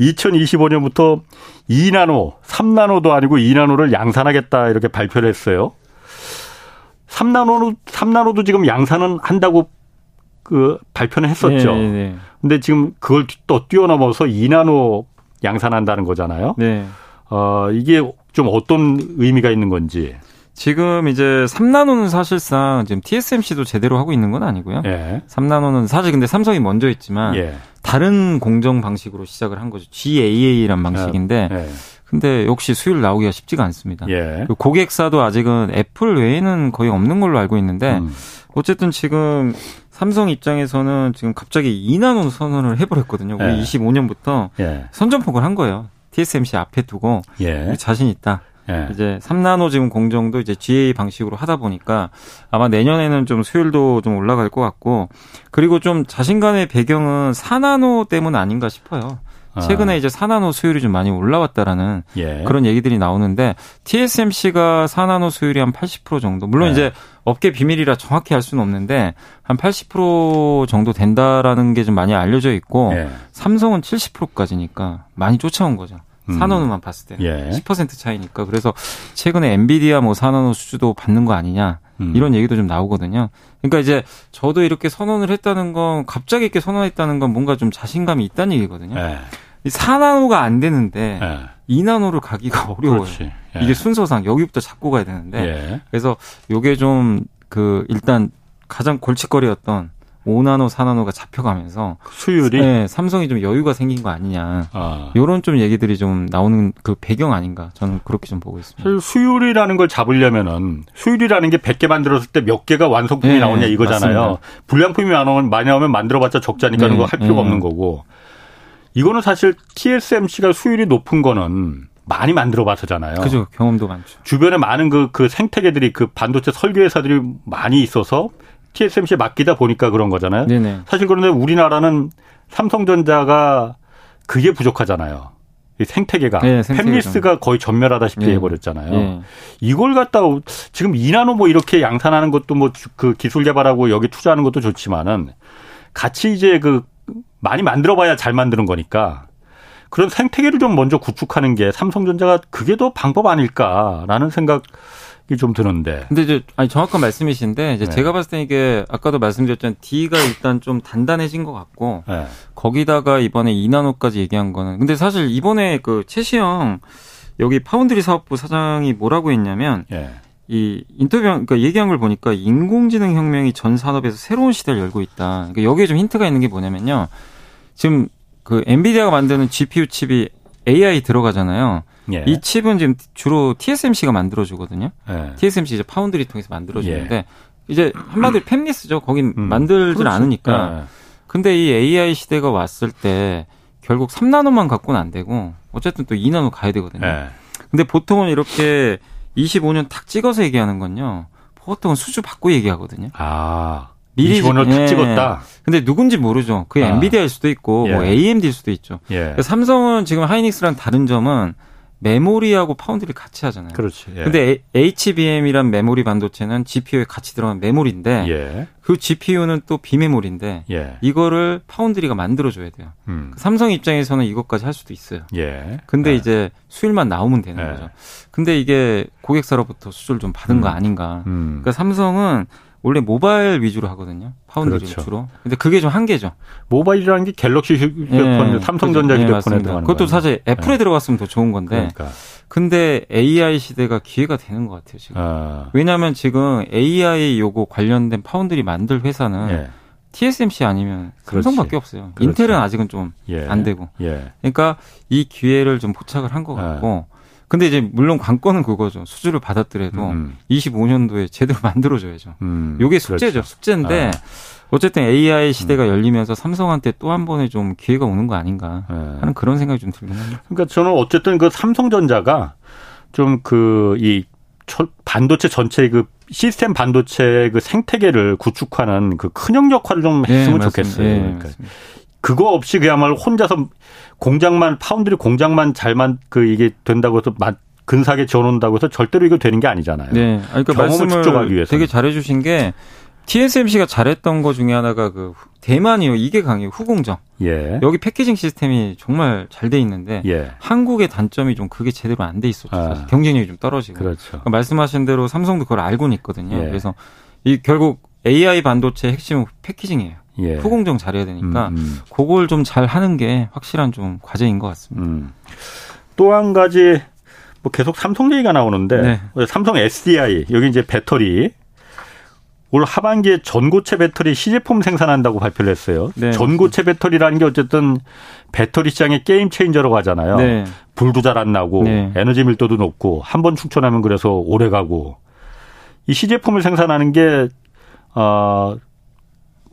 S1: 2025년부터 2나노, 3나노도 아니고 2나노를 양산하겠다 이렇게 발표를 했어요. 3나노로 3나노도 지금 양산은 한다고 그 발표는 했었죠. 네, 네, 네. 근데 지금 그걸 또 뛰어넘어서 2나노 양산한다는 거잖아요. 네. 어, 이게 좀 어떤 의미가 있는 건지.
S3: 지금 이제 3나노는 사실상 지금 TSMC도 제대로 하고 있는 건 아니고요. 예. 3나노는 사실 근데 삼성이 먼저 했지만 예. 다른 공정 방식으로 시작을 한 거죠. GAA란 방식인데 예. 근데 역시 수율 나오기가 쉽지가 않습니다. 예. 고객사도 아직은 애플 외에는 거의 없는 걸로 알고 있는데 음. 어쨌든 지금 삼성 입장에서는 지금 갑자기 2나노 선언을 해버렸거든요. 우리 예. 25년부터 예. 선전폭을 한 거예요. TSMC 앞에 두고 예. 자신 있다. 예. 이제 3나노 지금 공정도 이제 GA 방식으로 하다 보니까 아마 내년에는 좀 수율도 좀 올라갈 것 같고 그리고 좀 자신감의 배경은 4나노 때문 아닌가 싶어요. 아. 최근에 이제 4나노 수율이 좀 많이 올라왔다라는 예. 그런 얘기들이 나오는데 TSMC가 4나노 수율이 한 80% 정도. 물론 예. 이제 업계 비밀이라 정확히 할 수는 없는데 한 80% 정도 된다라는 게 좀 많이 알려져 있고 예. 삼성은 70%까지니까 많이 쫓아온 거죠. 음. 산호누만 봤을 때는 예. 10% 차이니까 그래서 최근에 엔비디아 뭐 산호누 수주도 받는 거 아니냐 음. 이런 얘기도 좀 나오거든요. 그러니까 이제 저도 이렇게 선언을 했다는 건 갑자기 이렇게 선언했다는 건 뭔가 좀 자신감이 있다는 얘기거든요. 예. 4나노가 안 되는데 예. 2나노를 가기가 어려워요. 예. 이게 순서상 여기부터 잡고 가야 되는데 예. 그래서 요게 좀 그 일단 가장 골칫거리였던 5나노, 4나노가 잡혀가면서
S1: 수율이
S3: 네, 삼성이 좀 여유가 생긴 거 아니냐. 아. 요런 좀 얘기들이 좀 나오는 그 배경 아닌가. 저는 그렇게 좀 보고 있습니다.
S1: 사실 수율이라는 걸 잡으려면은 수율이라는 게 100개 만들었을 때 몇 개가 완성품이 네, 나오냐 이거잖아요. 맞습니다. 불량품이 많이 나오면 만들어 봤자 적자니까 네, 그거 할 필요가 네. 없는 거고. 이거는 사실 TSMC가 수율이 높은 거는 많이 만들어 봐서잖아요.
S3: 그죠. 경험도 많죠.
S1: 주변에 많은 그, 그 생태계들이 그 반도체 설계회사들이 많이 있어서 TSMC에 맡기다 보니까 그런 거잖아요. 네네. 사실 그런데 우리나라는 삼성전자가 그게 부족하잖아요. 이 생태계가 네, 팹리스가 거의 전멸하다시피 네. 해버렸잖아요. 네. 이걸 갖다 지금 이나노 뭐 이렇게 양산하는 것도 뭐 그 기술 개발하고 여기 투자하는 것도 좋지만은 같이 이제 그 많이 만들어봐야 잘 만드는 거니까 그런 생태계를 좀 먼저 구축하는 게 삼성전자가 그게 더 방법 아닐까라는 생각. 좀 드는데.
S3: 근데 이제 아니 정확한 말씀이신데 이제 네. 제가 봤을 때 이게 아까도 말씀드렸지만 D가 일단 좀 단단해진 것 같고 네. 거기다가 이번에 2나노까지 얘기한 거는 근데 사실 이번에 그 최시영 여기 파운드리 사업부 사장이 뭐라고 했냐면 네. 이 인터뷰 그러니까 얘기한 걸 보니까 인공지능 혁명이 전 산업에서 새로운 시대를 열고 있다. 그러니까 여기에 좀 힌트가 있는 게 뭐냐면요. 지금 그 엔비디아가 만드는 GPU 칩이 AI 들어가잖아요. 예. 이 칩은 지금 주로 TSMC가 만들어주거든요. 예. TSMC 이제 파운드리 통해서 만들어주는데 예. 이제 한마디로 fabless죠. 거긴 음. 만들질 그렇죠. 않으니까. 예. 근데 이 AI 시대가 왔을 때 결국 3나노만 갖고는 안 되고 어쨌든 또 2나노 가야 되거든요. 예. 근데 보통은 이렇게 25년 탁 찍어서 얘기하는 건요. 보통은 수주 받고 얘기하거든요.
S1: 아. 미리 25년을 예. 탁 찍었다.
S3: 근데 누군지 모르죠. 그게 아. 엔비디아일 수도 있고 뭐 예. 뭐 AMD일 수도 있죠. 예. 삼성은 지금 하이닉스랑 다른 점은 메모리하고 파운드리 같이 하잖아요.
S1: 그렇지.
S3: 예. 근데 HBM이란 메모리 반도체는 GPU에 같이 들어간 메모리인데 예. 그 GPU는 또 비메모리인데 예. 이거를 foundry가 만들어 줘야 돼요. 음. 삼성 입장에서는 이것까지 할 수도 있어요. 예. 근데 예. 이제 수율만 나오면 되는 예. 거죠. 근데 이게 고객사로부터 수주를 좀 받은 음. 거 아닌가. 음. 그러니까 삼성은 원래 모바일 위주로 하거든요. 파운드리 그렇죠. 주로. 근데 그게 좀 한계죠.
S1: 모바일이라는 게 갤럭시 휴대폰, 네. 삼성전자 네, 휴대폰에 들어가는
S3: 그것도 거예요. 사실 애플에 네. 들어갔으면 더 좋은 건데. 그러니까. 근데 AI 시대가 기회가 되는 것 같아요, 지금. 아. 왜냐하면 지금 AI 요거 관련된 파운드리 만들 회사는 예. TSMC 아니면 삼성밖에 없어요. 그렇지. 인텔은 아직은 좀안 예. 되고. 예. 그러니까 이 기회를 좀 포착을 한것 아. 같고 근데 이제 물론 관건은 그거죠. 수주를 받았더라도 음. 25년도에 제대로 만들어줘야죠. 음. 요게 숙제죠. 그렇죠. 숙제인데 아. 어쨌든 AI 시대가 음. 열리면서 삼성한테 또 한 번에 좀 기회가 오는 거 아닌가 네. 하는 그런 생각이 좀 들긴 합니다.
S1: 그러니까 저는 어쨌든 그 삼성전자가 좀 그 이 반도체 전체의 그 시스템 반도체 그 생태계를 구축하는 그 큰형 역할을 좀 네, 했으면 네, 좋겠어요. 네, 그러니까 그거 없이 그야말로 혼자서 공장만 파운드리 공장만 잘만 그 이게 된다고 해서 근사하게 지어놓는다고 해서 절대로 이거 되는 게 아니잖아요.
S3: 네. 그러니까 경험을 축적하기 위해서 되게 잘해주신 게 TSMC가 잘했던 것 중에 하나가 그 대만이요. 이게 강해요. 후공정. 예. 여기 패키징 시스템이 정말 잘 돼 있는데 예. 한국의 단점이 좀 그게 제대로 안 돼 있었죠. 아. 경쟁력이 좀 떨어지고. 그렇죠. 그러니까 말씀하신 대로 삼성도 그걸 알고는 있거든요. 예. 그래서 이 결국 AI 반도체 핵심은 패키징이에요. 예. 후공정 잘해야 되니까 음, 음. 그걸 좀 잘 하는 게 확실한 좀 과제인 것 같습니다. 음.
S1: 또한 가지 뭐 계속 삼성 얘기가 나오는데 네. 삼성 SDI 여기 이제 배터리 올 하반기에 전고체 배터리 시제품 생산한다고 발표를 했어요. 네. 전고체 배터리라는 게 어쨌든 배터리 시장의 게임 체인저라고 하잖아요. 네. 불도 잘 안 나고 네. 에너지 밀도도 높고 한 번 충전하면 그래서 오래 가고 이 시제품을 생산하는 게 어,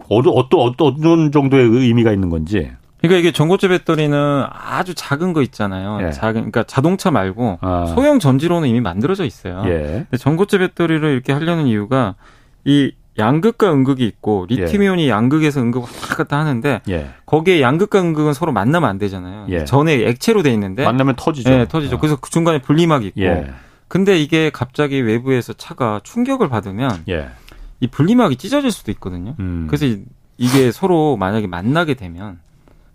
S1: 어느 어떤 어떤 정도의 의미가 있는 건지.
S3: 그러니까 이게 전고체 배터리는 아주 작은 거 있잖아요. 예. 작은 그러니까 자동차 말고 아. 소형 전지로는 이미 만들어져 있어요. 예. 근데 전고체 배터리를 이렇게 하려는 이유가 이 양극과 음극이 있고 리튬이온이 예. 양극에서 음극 왔다 갔다 하는데 예. 거기에 양극과 음극은 서로 만나면 안 되잖아요. 예. 전에 액체로 돼 있는데
S1: 만나면 터지죠.
S3: 네, 터지죠. 어. 그래서 그 중간에 분리막이 있고. 예. 근데 이게 갑자기 외부에서 차가 충격을 받으면 예. 이 분리막이 찢어질 수도 있거든요. 음. 그래서 이게 서로 만약에 만나게 되면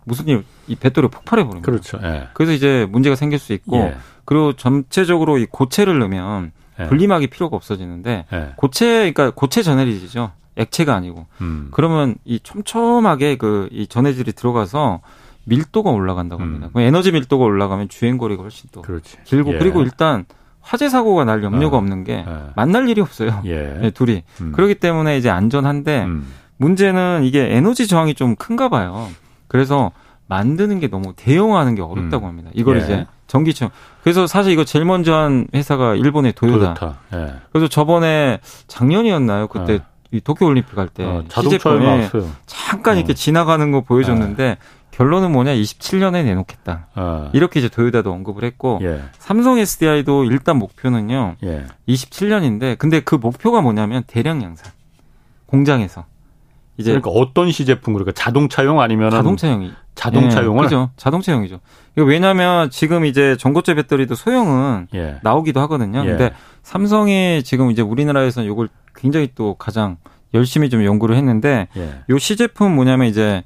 S3: 무슨 일, 이 배터리가 폭발해 버립니다.
S1: 그렇죠. 예.
S3: 그래서 이제 문제가 생길 수 있고 그리고 전체적으로 이 고체를 넣으면 네. 분리막이 필요가 없어지는데 네. 고체 그러니까 고체 전해질이죠. 액체가 아니고. 음. 그러면 이 촘촘하게 그 이 전해질이 들어가서 밀도가 올라간다고 합니다. 음. 에너지 밀도가 올라가면 주행 거리가 훨씬 또 그렇지. 길고 예. 그리고 일단 화재 사고가 날 염려가 어. 없는 게 예. 만날 일이 없어요. 예. 네, 둘이. 음. 그렇기 때문에 이제 안전한데 음. 문제는 이게 에너지 저항이 좀 큰가 봐요. 그래서 만드는 게 너무 대형화하는 게 어렵다고 음. 합니다. 이걸 예. 이제 전기차. 그래서 사실 이거 제일 먼저 한 회사가 일본의 도요타. 도요타. 예. 그래서 저번에 작년이었나요? 그때 예. 이 도쿄 올림픽 할때 어,
S1: 자동차에.
S3: 잠깐 이렇게 어. 지나가는 거 보여줬는데 예. 결론은 뭐냐? 27년에 내놓겠다. 어. 이렇게 이제 도요타도 언급을 했고 예. 삼성 SDI도 일단 목표는요. 27년인데 예. 근데 그 목표가 뭐냐면 대량 양산 공장에서
S1: 이제 그러니까 어떤 시제품 그러니까 자동차용 아니면
S3: 자동차용이
S1: 자동차용을
S3: 예, 그죠 자동차용이죠. 왜냐하면 지금 이제 전고체 배터리도 소형은 예. 나오기도 하거든요. 예. 근데 삼성이 지금 이제 우리나라에서는 이걸 굉장히 또 가장 열심히 좀 연구를 했는데 예. 요 시제품 뭐냐면 이제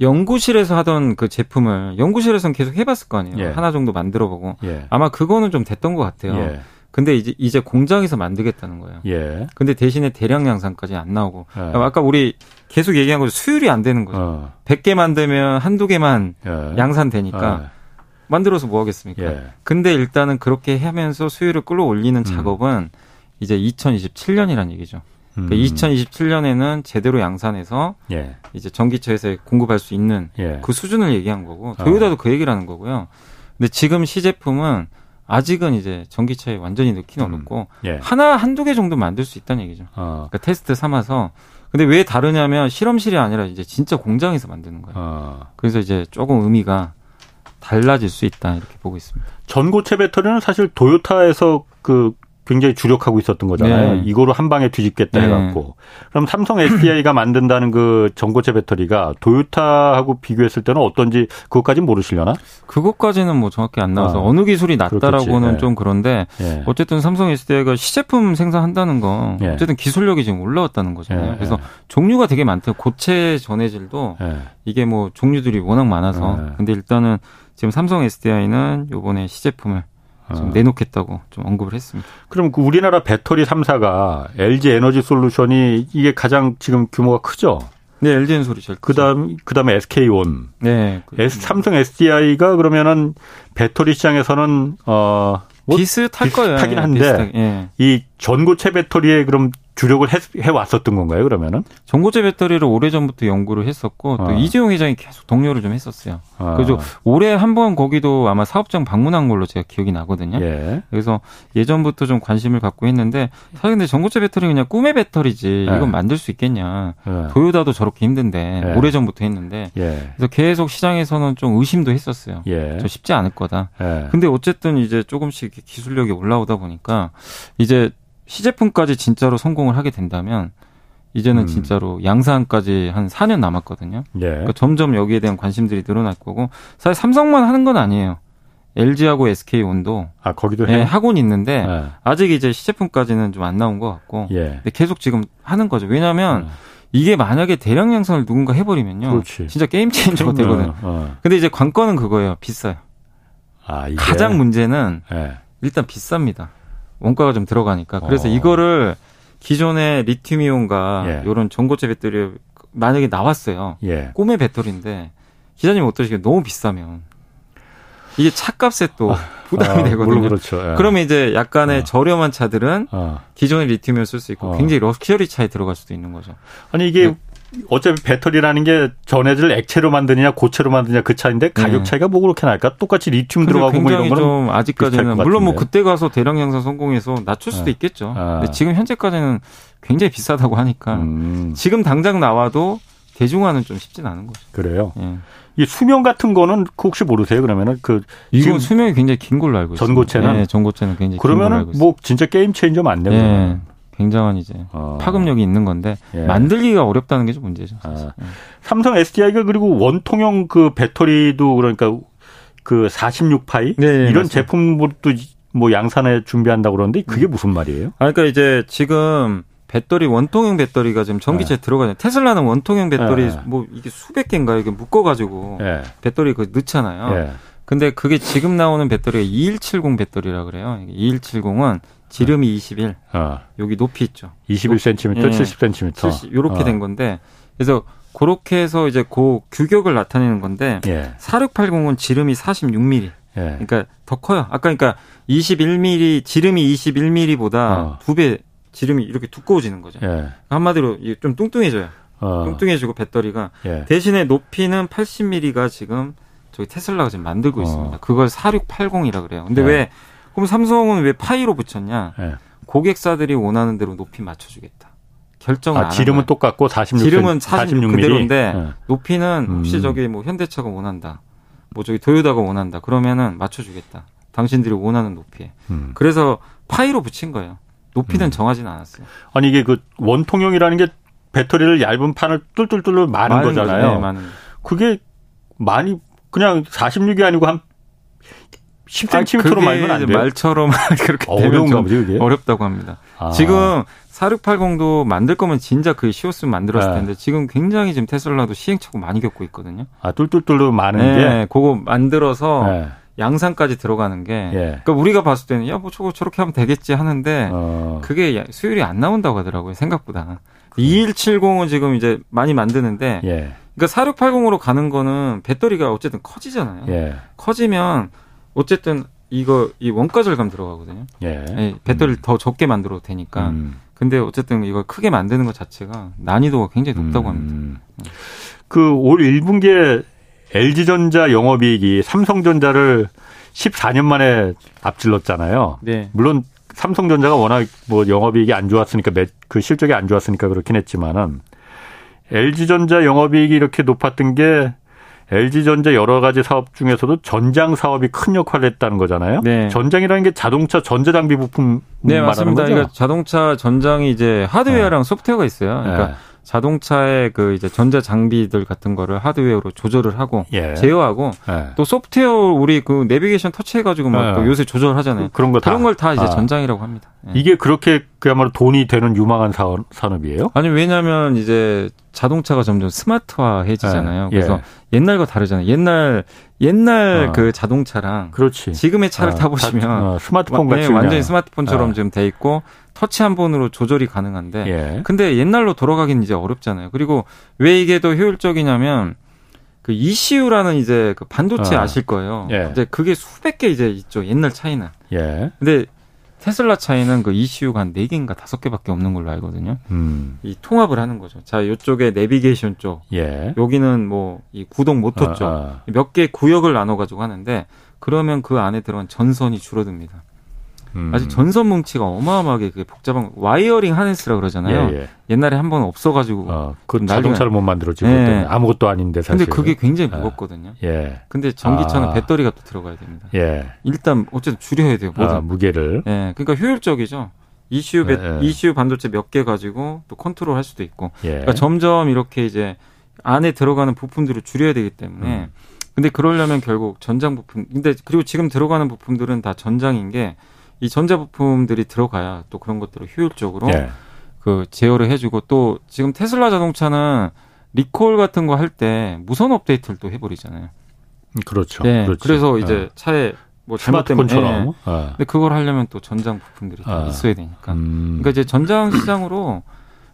S3: 연구실에서 하던 그 제품을 연구실에서는 계속 해봤을 거 아니에요. 예. 하나 정도 만들어보고 예. 아마 그거는 좀 됐던 것 같아요. 근데 이제 이제 공장에서 만들겠다는 거예요. 예. 근데 대신에 대량 양산까지 안 나오고 예. 아까 우리 계속 얘기한 거죠. 수율이 안 되는 거죠. 어. 100개 만들면 한두 개만 예. 양산되니까 예. 만들어서 뭐 하겠습니까? 예. 근데 일단은 그렇게 하면서 수율을 끌어올리는 음. 작업은 이제 2027년이란 얘기죠. 그러니까 2027년에는 음. 제대로 양산해서 예. 이제 전기차에서 공급할 수 있는 예. 그 수준을 얘기한 거고 도요타도 어. 그 얘기를 하는 거고요. 근데 지금 시제품은 아직은 이제 전기차에 완전히 넣기는 음. 어렵고 예. 하나 한두 개 정도 만들 수 있다는 얘기죠. 어. 그러니까 테스트 삼아서 근데 왜 다르냐면 실험실이 아니라 이제 진짜 공장에서 만드는 거예요. 어. 그래서 이제 조금 의미가 달라질 수 있다 이렇게 보고 있습니다.
S1: 전고체 배터리는 사실 도요타에서 그 굉장히 주력하고 있었던 거잖아요. 네. 이거로 한 방에 뒤집겠다 네. 해갖고. 그럼 삼성 SDI가 만든다는 그 전고체 배터리가 도요타하고 비교했을 때는 어떤지 그것까지는 모르시려나?
S3: 그것까지는 뭐 정확히 안 나와서 아, 어느 기술이 낫다라고는 네. 좀 그런데 네. 어쨌든 삼성 SDI가 시제품 생산한다는 건 네. 어쨌든 기술력이 지금 올라왔다는 거잖아요. 네. 그래서 종류가 되게 많대요. 고체 전해질도 이게 뭐 종류들이 워낙 많아서 근데 일단은 지금 삼성 SDI는 요번에 시제품을 좀 어. 내놓겠다고 좀 언급을 했습니다.
S1: 그럼 그 우리나라 배터리 3사가 LG 에너지 솔루션이 이게 가장 지금 규모가 크죠?
S3: 네, LG 엔솔이 제일
S1: 그다음 그다음에 SK온. 네. S, 삼성 SDI가 그러면은 배터리 시장에서는 어 뭐
S3: 비슷할 거예요.
S1: 비슷하긴 한데 예. 이 전고체 배터리에 그럼 주력을 해, 해 왔었던 건가요, 그러면은?
S3: 전고체 배터리를 오래전부터 연구를 했었고, 또 아. 이재용 회장이 계속 동료를 좀 했었어요. 아. 그래서 올해 한 번 거기도 아마 사업장 방문한 걸로 제가 기억이 나거든요. 예. 그래서 예전부터 좀 관심을 갖고 했는데, 사실 근데 전고체 배터리 그냥 꿈의 배터리지, 예. 이건 만들 수 있겠냐. 예. 도요다도 저렇게 힘든데, 예. 오래전부터 했는데, 예. 그래서 계속 시장에서는 좀 의심도 했었어요. 예. 저 쉽지 않을 거다. 근데 어쨌든 이제 조금씩 기술력이 올라오다 보니까, 이제 시제품까지 진짜로 성공을 하게 된다면 이제는 음. 진짜로 양산까지 한 4년 남았거든요. 예. 그러니까 점점 여기에 대한 관심들이 늘어날 거고 사실 삼성만 하는 건 아니에요. LG하고 SK온도
S1: 아 거기도
S3: 예, 하고는 있는데 네. 아직 이제 시제품까지는 좀 안 나온 것 같고 예. 근데 계속 지금 하는 거죠. 왜냐하면 네. 이게 만약에 대량 양산을 누군가 해버리면요, 그렇지. 진짜 게임 체인저가 되거든 요. 어. 근데 이제 관건은 그거예요. 비싸요. 아? 가장 문제는 네. 일단 비쌉니다. 원가가 좀 들어가니까. 그래서 어. 이거를 기존의 리튬이온과 예. 이런 전고체 배터리 만약에 나왔어요. 예. 꿈의 배터리인데 기자님 어떠시겠어요? 너무 비싸면 이게 차값에 또 아, 부담이 아, 되거든요. 그렇죠. 예. 그러면 이제 약간의 어. 저렴한 차들은 어. 기존의 리튬을 쓸 수 있고 어. 굉장히 럭셔리 차에 들어갈 수도 있는 거죠.
S1: 아니 이게 네. 어차피 배터리라는 게 전해질 액체로 만드느냐 고체로 만드냐 그 차인데 가격 네. 차이가 뭐 그렇게 날까? 똑같이 리튬 들어가고 뭐 이런 거는
S3: 아직까지는 물론 뭐 그때 가서 대량 양산 성공해서 낮출 수도 네. 있겠죠. 아. 근데 지금 현재까지는 굉장히 비싸다고 하니까 음. 지금 당장 나와도 대중화는 좀 쉽진 않은 거죠.
S1: 그래요. 예. 이 수명 같은 거는 그 혹시 모르세요? 그러면은 그
S3: 이건 수명이 굉장히 긴 걸로 알고
S1: 있어요. 전고체는
S3: 네, 전고체는 굉장히
S1: 그러면은 뭐 진짜 게임 체인저 맞네요. 네.
S3: 굉장한 이제 어. 파급력이 있는 건데 예. 만들기가 어렵다는 게 좀 문제죠. 아. 예.
S1: 삼성 SDI가 그리고 원통형 그 배터리도 그러니까 그 46파이 네, 이런 맞습니다. 제품도 뭐 양산에 준비한다고 그러는데 그게 음. 무슨 말이에요?
S3: 아 그러니까 이제 지금 배터리 원통형 배터리가 지금 전기차에 네. 들어가요. 테슬라는 원통형 배터리 네. 뭐 이게 수백 개인가 이게 묶어 가지고 네. 배터리 그 넣잖아요. 네. 근데 그게 지금 나오는 배터리가 2170 배터리라 그래요. 2170은 지름이 21. 어. 여기 높이 있죠.
S1: 21cm, 높, 70cm. 70,
S3: 요렇게 어. 된 건데 그래서 그렇게 해서 이제 그 규격을 나타내는 건데 예. 4680은 지름이 46mm. 예. 그러니까 더 커요. 아까 그러니까 21mm 지름이 21mm보다 어. 두배 지름이 이렇게 두꺼워지는 거죠. 예. 한마디로 좀 뚱뚱해져요. 어. 뚱뚱해지고 배터리가 예. 대신에 높이는 80mm가 지금 저기 테슬라가 지금 만들고 어. 있습니다. 그걸 4680이라 그래요. 근데 예. 왜 그럼 삼성은 왜 파이로 붙였냐? 예. 고객사들이 원하는 대로 높이 맞춰주겠다. 결정을 아,
S1: 지름은 똑같고 46
S3: 지름은 46, 46 그대로인데 예. 높이는 혹시 음. 저기 뭐 현대차가 원한다. 뭐 저기 도요다가 원한다. 그러면은 맞춰주겠다. 당신들이 원하는 높이에. 음. 그래서 파이로 붙인 거예요. 높이는 음. 정하지는 않았어요.
S1: 아니 이게 그 원통형이라는 게 배터리를 얇은 판을 뚫뚫뚫 마는 거잖아요. 네. 그게 많이 그냥 46이 아니고 한 10cm로 아, 말면 안 돼요.
S3: 말처럼 그렇게 어려운 거지 그게? 어렵다고 합니다. 아. 지금 4680도 만들 거면 진짜 그 쉬웠으면 만들었을 네. 텐데 지금 굉장히 지금 테슬라도 시행착오 많이 겪고 있거든요.
S1: 아 뚫뚫뚫로 많은
S3: 네, 게 그거 만들어서 네. 양산까지 들어가는 게 예. 그러니까 우리가 봤을 때는 야 뭐 저거 저렇게 하면 되겠지 하는데 어. 그게 수율이 안 나온다고 하더라고요 생각보다 2170은 지금 이제 많이 만드는데 예. 그러니까 4680으로 가는 거는 배터리가 어쨌든 커지잖아요 예. 커지면 어쨌든 이거 이 원가 절감 들어가거든요 예. 예 배터리를 음. 더 적게 만들어도 되니까 음. 근데 어쨌든 이걸 크게 만드는 것 자체가 난이도가 굉장히 높다고 합니다 음.
S1: 그올 1분기에 LG전자 영업이익이 삼성전자를 14년 만에 앞질렀잖아요. 네. 물론 삼성전자가 워낙 뭐 영업이익이 안 좋았으니까 그 실적이 안 좋았으니까 그렇긴 했지만은 LG전자 영업이익이 이렇게 높았던 게 LG전자 여러 가지 사업 중에서도 전장 사업이 큰 역할을 했다는 거잖아요. 네. 전장이라는 게 자동차 전자 장비 부품 네, 맞습니다. 거죠? 그러니까
S3: 자동차 전장이 이제 하드웨어랑 네. 소프트웨어가 있어요. 그러니까 네. 자동차의 그 이제 전자 장비들 같은 거를 하드웨어로 조절을 하고 예. 제어하고 예. 또 소프트웨어 우리 그 내비게이션 터치해 가지고 막 예. 요새 조절하잖아요. 그런 거 그런 걸다 이제 아. 전장이라고 합니다.
S1: 예. 이게 그렇게 그야말로 돈이 되는 유망한 사업, 산업이에요?
S3: 아니 왜냐하면 이제 자동차가 점점 스마트화해지잖아요. 예. 그래서 옛날과 다르잖아요. 옛날 옛날 어. 그 자동차랑 그렇지. 지금의 차를 어, 타보시면 어,
S1: 스마트폰 같이
S3: 네, 완전히 스마트폰처럼 지금 돼 있고 터치 한 번으로 조절이 가능한데 예. 근데 옛날로 돌아가긴 이제 어렵잖아요. 그리고 왜 이게 더 효율적이냐면 그 ECU라는 이제 그 반도체 어. 아실 거예요. 예. 이제 그게 수백 개 이제 있죠. 옛날 차이는. 예. 근데 테슬라 차이는 그 ECU가 한 4개인가 5개밖에 없는 걸로 알거든요. 음. 이 통합을 하는 거죠. 자, 이쪽에 내비게이션 쪽. 예. 여기는 뭐 이 구동 모터 쪽. 아, 아. 몇 개 구역을 나눠 가지고 하는데 그러면 그 안에 들어간 전선이 줄어듭니다. 음. 아직 전선 뭉치가 어마어마하게 그게 복잡한 wiring harness라 그러잖아요. 예, 예. 옛날에 한 번 없어가지고
S1: 어, 그 자동차를 못 만들었지. 예. 아무것도 아닌데 사실.
S3: 근데 그게 굉장히 아. 무겁거든요. 예. 근데 전기차는 아. 배터리가 또 들어가야 됩니다. 예. 일단 어쨌든 줄여야 돼요.
S1: 모든. 아, 무게를.
S3: 예. 그러니까 효율적이죠. ECU, 배, 예, 예. ECU 반도체 몇 개 가지고 또 컨트롤 할 수도 있고. 예. 그러니까 점점 이렇게 이제 안에 들어가는 부품들을 줄여야 되기 때문에. 음. 근데 그러려면 결국 전장 부품. 근데 그리고 지금 들어가는 부품들은 다 전장인 게 이 전자 부품들이 들어가야 또 그런 것들을 효율적으로 예. 그 제어를 해주고 또 지금 테슬라 자동차는 리콜 같은 거 할 때 무선 업데이트를 또 해버리잖아요.
S1: 그렇죠.
S3: 네.
S1: 그렇죠.
S3: 그래서 이제 네. 차에 뭐
S1: 스마트폰처럼.
S3: 네. 네. 근데 그걸 하려면 또 전장 부품들이 아. 있어야 되니까. 음. 그러니까 이제 전장 시장으로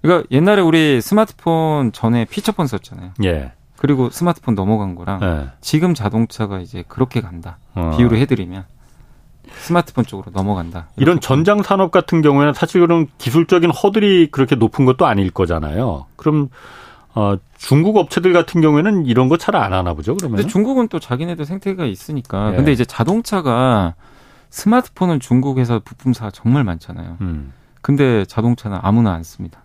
S3: 그러니까 옛날에 우리 스마트폰 전에 피처폰 썼잖아요. 예. 그리고 스마트폰 넘어간 거랑 예. 지금 자동차가 이제 그렇게 간다. 어. 비유를 해드리면 스마트폰 쪽으로 넘어간다.
S1: 이런 전장 산업 같은 경우에는 사실 그런 기술적인 허들이 그렇게 높은 것도 아닐 거잖아요. 그럼 어, 중국 업체들 같은 경우에는 이런 거 잘 안 하나 보죠, 그러면?
S3: 근데 중국은 또 자기네들 생태가 있으니까. 예. 근데 이제 자동차가 스마트폰은 중국에서 부품사가 정말 많잖아요. 음. 근데 자동차는 아무나 안 씁니다.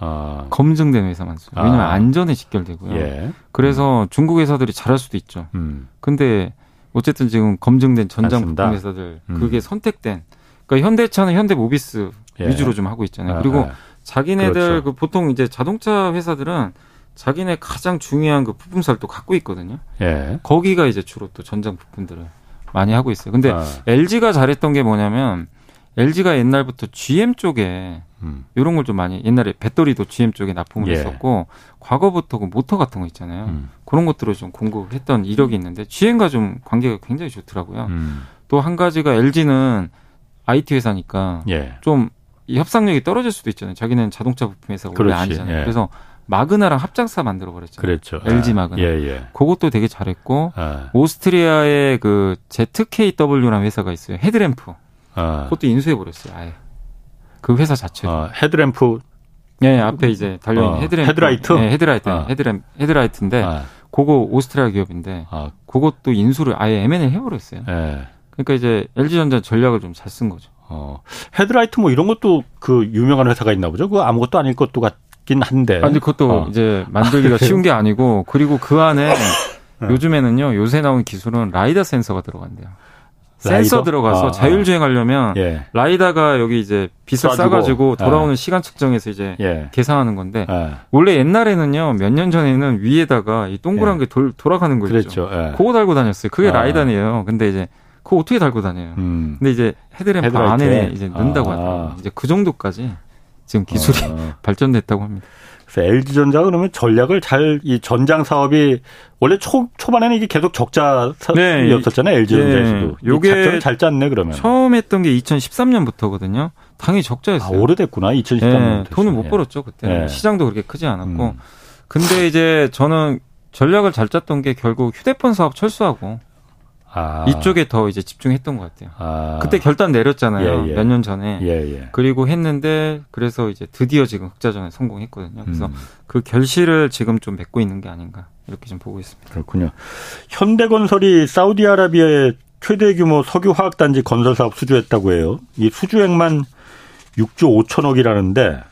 S3: 아. 검증된 회사만 써요. 왜냐면 아. 안전에 직결되고요. 예. 그래서 음. 중국 회사들이 잘할 수도 있죠. 음. 근데 어쨌든 지금 검증된 전장 부품 회사들 음. 그게 선택된 그러니까 현대차는 현대모비스 예. 위주로 좀 하고 있잖아요. 아, 그리고 아. 자기네들 그렇죠. 그 보통 이제 자동차 회사들은 자기네 가장 중요한 그 부품사를 또 갖고 있거든요. 예. 거기가 이제 주로 또 전장 부품들을 많이 하고 있어요. 근데 아. LG가 잘했던 게 뭐냐면 LG가 옛날부터 GM 쪽에 음. 이런 걸 좀 많이 옛날에 배터리도 GM 쪽에 납품을 예. 했었고 과거부터 그 모터 같은 거 있잖아요. 음. 그런 것들을 좀 공급했던 이력이 있는데 GM과 좀 관계가 굉장히 좋더라고요. 음. 또한 가지가 LG는 IT 회사니까 예. 좀이 협상력이 떨어질 수도 있잖아요. 자기는 자동차 부품 회사 원래 아니잖아요. 예. 그래서 마그나랑 합작사 만들어 버렸잖아요.
S1: 그렇죠.
S3: LG 아, 마그나. 예, 예. 그것도 되게 잘했고 아. 오스트리아의 그 ZKW라는 회사가 있어요. 헤드램프. 아. 그것도 인수해 버렸어요. 아예. 그 회사 자체. 아,
S1: 헤드램프.
S3: 네, 앞에 이제 달려 있는 어, 헤드램프.
S1: 헤드라이트.
S3: 네, 헤드라이트. 아. 헤드램 헤드라이트인데 아. 그거 오스트리아 기업인데 아. 그것도 인수를 아예 M&A 해버렸어요. 예. 그러니까 이제 LG전자 전략을 좀 잘 쓴 거죠.
S1: 어, 헤드라이트 뭐 이런 것도 그 유명한 회사가 있나 보죠? 그 아무것도 아닐 것도 같긴 한데.
S3: 아니, 그것도 어. 이제 만들기가 아, 쉬운 게 아니고, 그리고 그 안에 네. 요즘에는요, 요새 나온 기술은 라이다 센서가 들어간대요. 라이더? 센서 들어가서 아, 자율주행 하려면 예. 라이다가 여기 이제 빛을 쏴가지고 예. 돌아오는 예. 시간 측정해서 이제 예. 계산하는 건데 예. 원래 옛날에는요 몇년 전에는 위에다가 이 동그란 예. 게 돌, 돌아가는 거 있죠. 그렇죠. 그거 달고 다녔어요. 그게 아. 라이다네요. 근데 이제 그거 어떻게 달고 다녀요? 음. 근데 이제 헤드램프. 안에 이제 넣는다고 아. 하더라고요. 이제 그 정도까지 지금 기술이 아. 발전됐다고 합니다.
S1: 그래서 LG전자가 그러면 전략을 잘 이 전장 사업이 원래 초 초반에는 이게 계속 적자였었잖아요. 네. LG전자에서도. 네. 요게 잘 짰네 그러면.
S3: 처음 했던 게 2013년부터거든요. 당연히 적자였어요.
S1: 아, 오래됐구나. 2013년. 네.
S3: 돈을 못 벌었죠 그때. 네. 시장도 그렇게 크지 않았고. 음. 근데 이제 저는 전략을 잘 짰던 게 결국 휴대폰 사업 철수하고 아. 이쪽에 더 이제 집중했던 것 같아요. 아. 그때 결단 내렸잖아요. 예, 예. 몇년 전에. 예, 예, 그리고 했는데 그래서 이제 드디어 지금 흑자전에 성공했거든요. 그래서 음. 그 결실을 지금 좀 맺고 있는 게 아닌가 이렇게 좀 보고 있습니다.
S1: 그렇군요. 현대건설이 사우디아라비아의 최대 규모 석유화학단지 건설 사업 수주했다고 해요. 이 수주액만 6조 5천억이라는데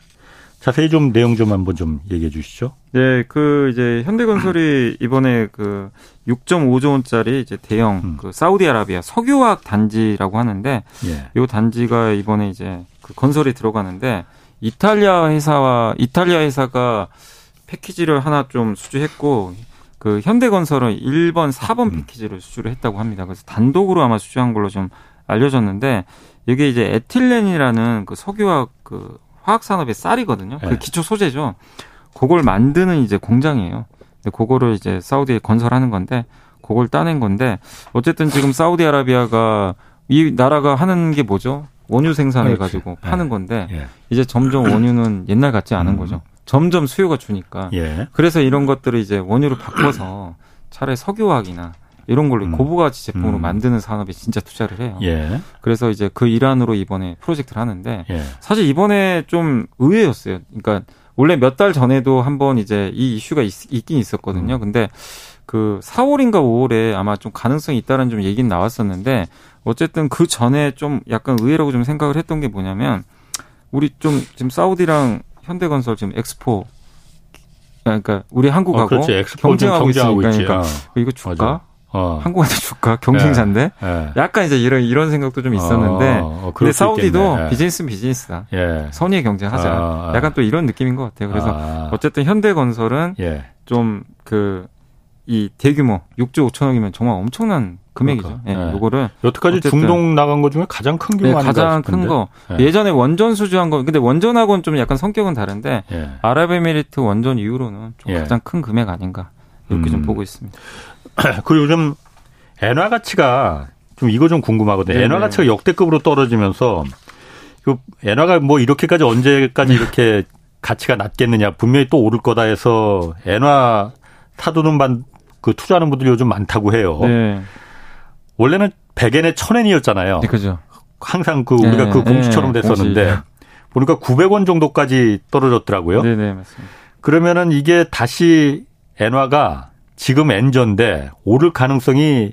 S1: 자세히 좀 내용 좀 한번 좀 얘기해 주시죠.
S3: 네, 그 이제 현대건설이 이번에 그 6.5조 원짜리 이제 대형 음. 그 사우디아라비아 석유화학 단지라고 하는데 예. 이 단지가 이번에 이제 그 건설이 들어가는데 이탈리아 회사와 이탈리아 회사가 패키지를 하나 좀 수주했고 그 현대건설은 1번, 4번 음. 패키지를 수주를 했다고 합니다. 그래서 단독으로 아마 수주한 걸로 좀 알려졌는데 이게 이제 에틸렌이라는 그 석유화학 그 화학 산업의 쌀이거든요. 그 네. 기초 소재죠. 그걸 만드는 이제 공장이에요. 근데 그거를 이제 사우디에 건설하는 건데 그걸 따낸 건데 어쨌든 지금 사우디아라비아가 이 나라가 하는 게 뭐죠? 원유 생산해 가지고 파는 네. 건데 예. 이제 점점 원유는 옛날 같지 않은 음. 거죠. 점점 수요가 주니까. 예. 그래서 이런 것들을 이제 원유를 바꿔서 차라리 석유화학이나 이런 걸로 음. 고부가치 제품으로 음. 만드는 산업에 진짜 투자를 해요. 예. 그래서 이제 그 일환으로 이번에 프로젝트를 하는데 예. 사실 이번에 좀 의외였어요. 그러니까 원래 몇 달 전에도 한번 이제 이 이슈가 있, 긴 있었거든요. 음. 근데 그 4월인가 5월에 아마 좀 가능성이 있다는 좀 얘기는 나왔었는데 어쨌든 그 전에 좀 약간 의외라고 좀 생각을 했던 게 뭐냐면 우리 좀 지금 사우디랑 현대건설 지금 엑스포 그러니까 우리 한국하고 어, 경쟁하고 있으니까 그러니까 이거 줄까? 어. 한국한테 줄까? 경쟁자인데? 예. 예. 약간 이제 이런, 이런 생각도 좀 있었는데. 어, 어, 근데 사우디도 예. 비즈니스는 비즈니스다. 예. 선의의 경쟁하자. 아, 아. 약간 또 이런 느낌인 것 같아요. 그래서 아. 어쨌든 현대건설은 예. 좀그 이 대규모 6조 5천억이면 정말 엄청난 금액이죠. 그러니까. 예, 네. 요거를
S1: 여태까지 중동 나간 것 중에 가장 큰 규모 네,
S3: 가장 큰 거. 네. 예전에 원전 수주한 거. 근데 원전하고는 좀 약간 성격은 다른데 예. 아랍에미리트 원전 이후로는 좀 예. 가장 큰 금액 아닌가 이렇게 음. 좀 보고 있습니다.
S1: 그 요즘 엔화 가치가 좀 이거 좀 궁금하거든요. 엔화 가치가 역대급으로 떨어지면서 그 엔화가 뭐 이렇게까지 언제까지 이렇게 가치가 낮겠느냐 분명히 또 오를 거다 해서 엔화 사두는 반, 그 투자하는 분들이 요즘 많다고 해요. 네. 원래는 100엔에 1000엔이었잖아요. 네, 그죠. 항상 그 우리가 네, 그 네, 됐었는데 네, 보니까 900원 정도까지 떨어졌더라고요. 네, 네, 맞습니다. 그러면은 이게 다시 엔화가 지금 엔저인데 오를 가능성이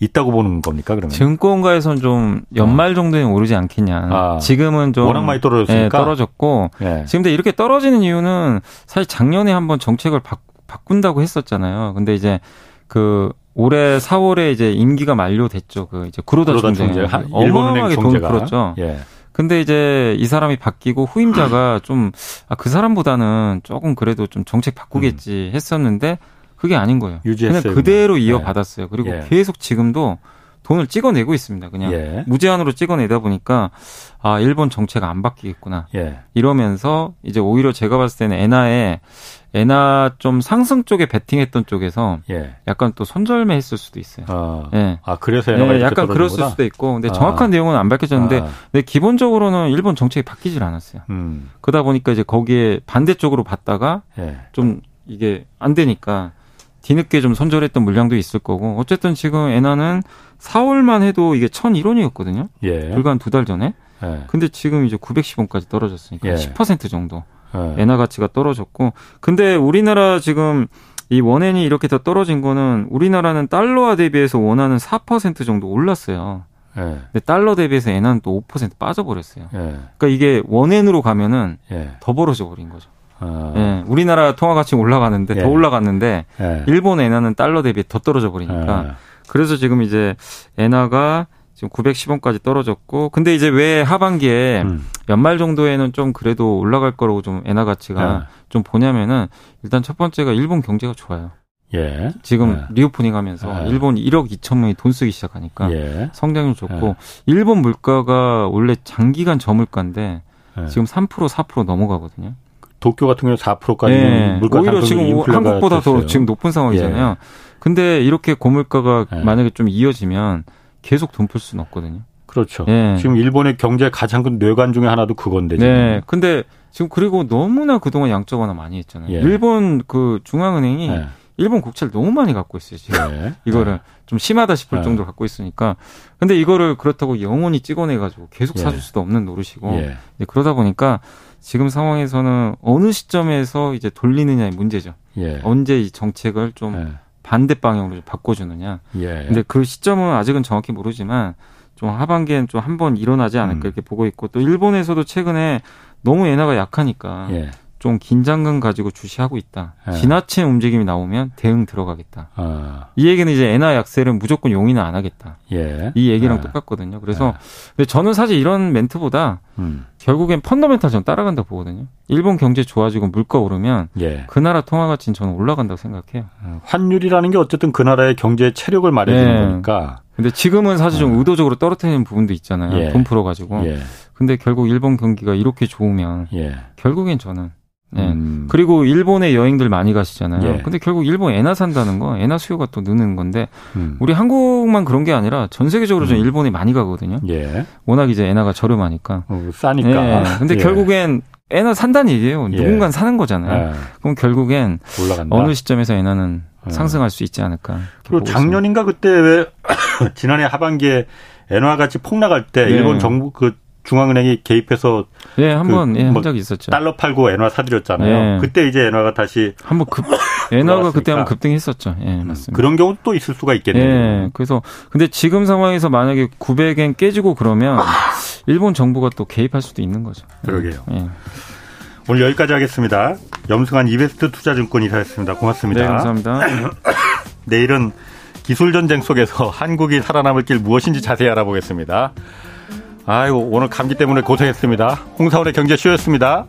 S1: 있다고 보는 겁니까 그러면?
S3: 증권가에서는 좀 연말 정도에 오르지 않겠냐. 아, 지금은 좀
S1: 워낙 많이 떨어졌으니까 네,
S3: 떨어졌고 네. 지금 근데 이렇게 떨어지는 이유는 사실 작년에 한번 정책을 바, 바꾼다고 했었잖아요. 근데 이제 그 올해 4월에 이제 임기가 만료됐죠. 그 이제 구로다 총재 어마어마하게 돈을 풀었죠. 예. 근데 이제 이 사람이 바뀌고 후임자가 좀, 아, 그 사람보다는 조금 그래도 좀 정책 바꾸겠지 음. 했었는데 그게 아닌 거예요. 유지했어요, 그냥 그대로 그냥. 이어받았어요. 예. 그리고 예. 계속 지금도 돈을 찍어내고 있습니다. 그냥 예. 무제한으로 찍어내다 보니까 아 일본 정책 안 바뀌겠구나 예. 이러면서 이제 오히려 제가 봤을 때는 엔화에 엔화 좀 상승 쪽에 베팅했던 쪽에서 예. 약간 또 손절매했을 수도 있어요. 아,
S1: 예. 아 그래서 엔화가 예,
S3: 약간 그랬을 수도 있고, 근데 아. 정확한 내용은 안 밝혀졌는데, 아. 근데 기본적으로는 일본 정책이 바뀌질 않았어요. 음. 그러다 보니까 이제 거기에 반대쪽으로 봤다가 예. 좀 이게 안 되니까 뒤늦게 좀 손절했던 물량도 있을 거고, 어쨌든 지금 엔화는 4월만 해도 이게 1,001원이었거든요. 예. 불과 한 두 달 전에. 예. 근데 지금 이제 910원까지 떨어졌으니까 예. 10% 정도. 네. 엔화 가치가 떨어졌고 근데 우리나라 지금 이 원엔이 이렇게 더 떨어진 거는 우리나라는 달러화 대비해서 원화는 4% 정도 올랐어요. 네. 근데 달러 대비해서 엔화는 또 5% 빠져버렸어요. 네. 그러니까 이게 원엔으로 가면은 네. 더 벌어져 버린 거죠. 아. 예, 우리나라 통화 가치 올라가는데 더 예. 올라갔는데 예. 일본 엔화는 달러 대비 더 떨어져 버리니까 예. 그래서 지금 이제 엔화가 지금 910원까지 떨어졌고 근데 이제 왜 하반기에 음. 연말 정도에는 좀 그래도 올라갈 거라고 좀 엔화 가치가 네. 좀 보냐면은 일단 첫 번째가 일본 경제가 좋아요. 예. 지금 예. reopening 하면서 예. 일본 1억 2천 명이 돈 쓰기 시작하니까 예. 성장률 좋고 예. 일본 물가가 원래 장기간 저물가인데 예. 지금 3% 4% 넘어가거든요.
S1: 도쿄 같은 경우 4%까지 예. 물가
S3: 오히려 지금 한국보다 됐어요. 더 지금 높은 상황이잖아요. 근데 이렇게 고물가가 만약에 좀 이어지면 계속 돈 풀 수는 없거든요.
S1: 그렇죠. 네. 지금 일본의 경제 가장 큰 뇌관 중에 하나도 그건데. 지금. 네.
S3: 근데 지금 그리고 너무나 그동안 양적 완화 많이 했잖아요. 예. 일본 그 중앙은행이 예. 일본 국채를 너무 많이 갖고 있어요, 지금. 예. 이거를 예. 좀 심하다 싶을 예. 정도로 갖고 있으니까. 근데 이거를 그렇다고 영원히 찍어내 가지고 계속 예. 사줄 수도 없는 노릇이고. 네, 그러다 보니까 지금 상황에서는 어느 시점에서 이제 돌리느냐의 문제죠. 언제 이 정책을 좀 반대 방향으로 바꿔주느냐. 예. 근데 그 시점은 아직은 정확히 모르지만 좀 하반기엔 좀 한번 일어나지 않을까 음. 이렇게 보고 있고 또 일본에서도 최근에 너무 엔화가 약하니까 예. 좀 긴장감 가지고 주시하고 있다. 예. 지나친 움직임이 나오면 대응 들어가겠다. 아. 이 얘기는 이제 엔화 약세를 무조건 용인을 안 하겠다. 예. 이 얘기랑 예. 똑같거든요. 그래서 예. 근데 저는 사실 이런 멘트보다 음. 결국엔 펀더멘탈 전 따라간다 고 보거든요. 일본 경제 좋아지고 물가 오르면 예. 그 나라 통화 가치는 저는 올라간다고 생각해요.
S1: 어, 환율이라는 게 어쨌든 그 나라의 경제 체력을 말해주는 네. 거니까.
S3: 근데 지금은 사실 좀 어. 의도적으로 떨어뜨리는 부분도 있잖아요. 예. 돈 풀어가지고. 예. 근데 결국 일본 경기가 이렇게 좋으면 결국엔 저는 네. 음. 그리고 일본에 여행들 많이 가시잖아요. 예. 근데 결국 일본 엔화 산다는 거, 엔화 수요가 또 느는 건데, 음. 우리 한국만 그런 게 아니라 전 세계적으로 좀 음. 일본에 많이 가거든요. 예. 워낙 이제 엔화가 저렴하니까.
S1: 어, 싸니까.
S3: 예. 근데 예. 결국엔 엔화 산다는 얘기예요. 예. 누군가 사는 거잖아요. 예. 그럼 결국엔 올라간다. 어느 시점에서 엔화는 상승할 수 있지 않을까.
S1: 그리고 작년인가 그때 왜 지난해 하반기에 엔화 같이 폭락할 때 일본 정부 그 중앙은행이 개입해서
S3: 예, 한번 그 예, 한 적이 있었죠.
S1: 달러 팔고 엔화 사드렸잖아요. 예. 그때 이제 엔화가 다시
S3: 한번 급 엔화가 그때 한번 급등했었죠. 예, 음, 맞습니다.
S1: 그런 경우도 또 있을 수가 있겠네요. 예.
S3: 그래서 근데 지금 상황에서 만약에 900엔 깨지고 그러면 일본 정부가 또 개입할 수도 있는 거죠.
S1: 그러게요. 예. 오늘 여기까지 하겠습니다. 염승환 이베스트 투자증권 이사였습니다. 고맙습니다.
S3: 네, 감사합니다.
S1: 내일은 기술 전쟁 속에서 한국이 살아남을 길 무엇인지 자세히 알아보겠습니다. 아이고 오늘 감기 때문에 고생했습니다. 홍사원의 경제쇼였습니다.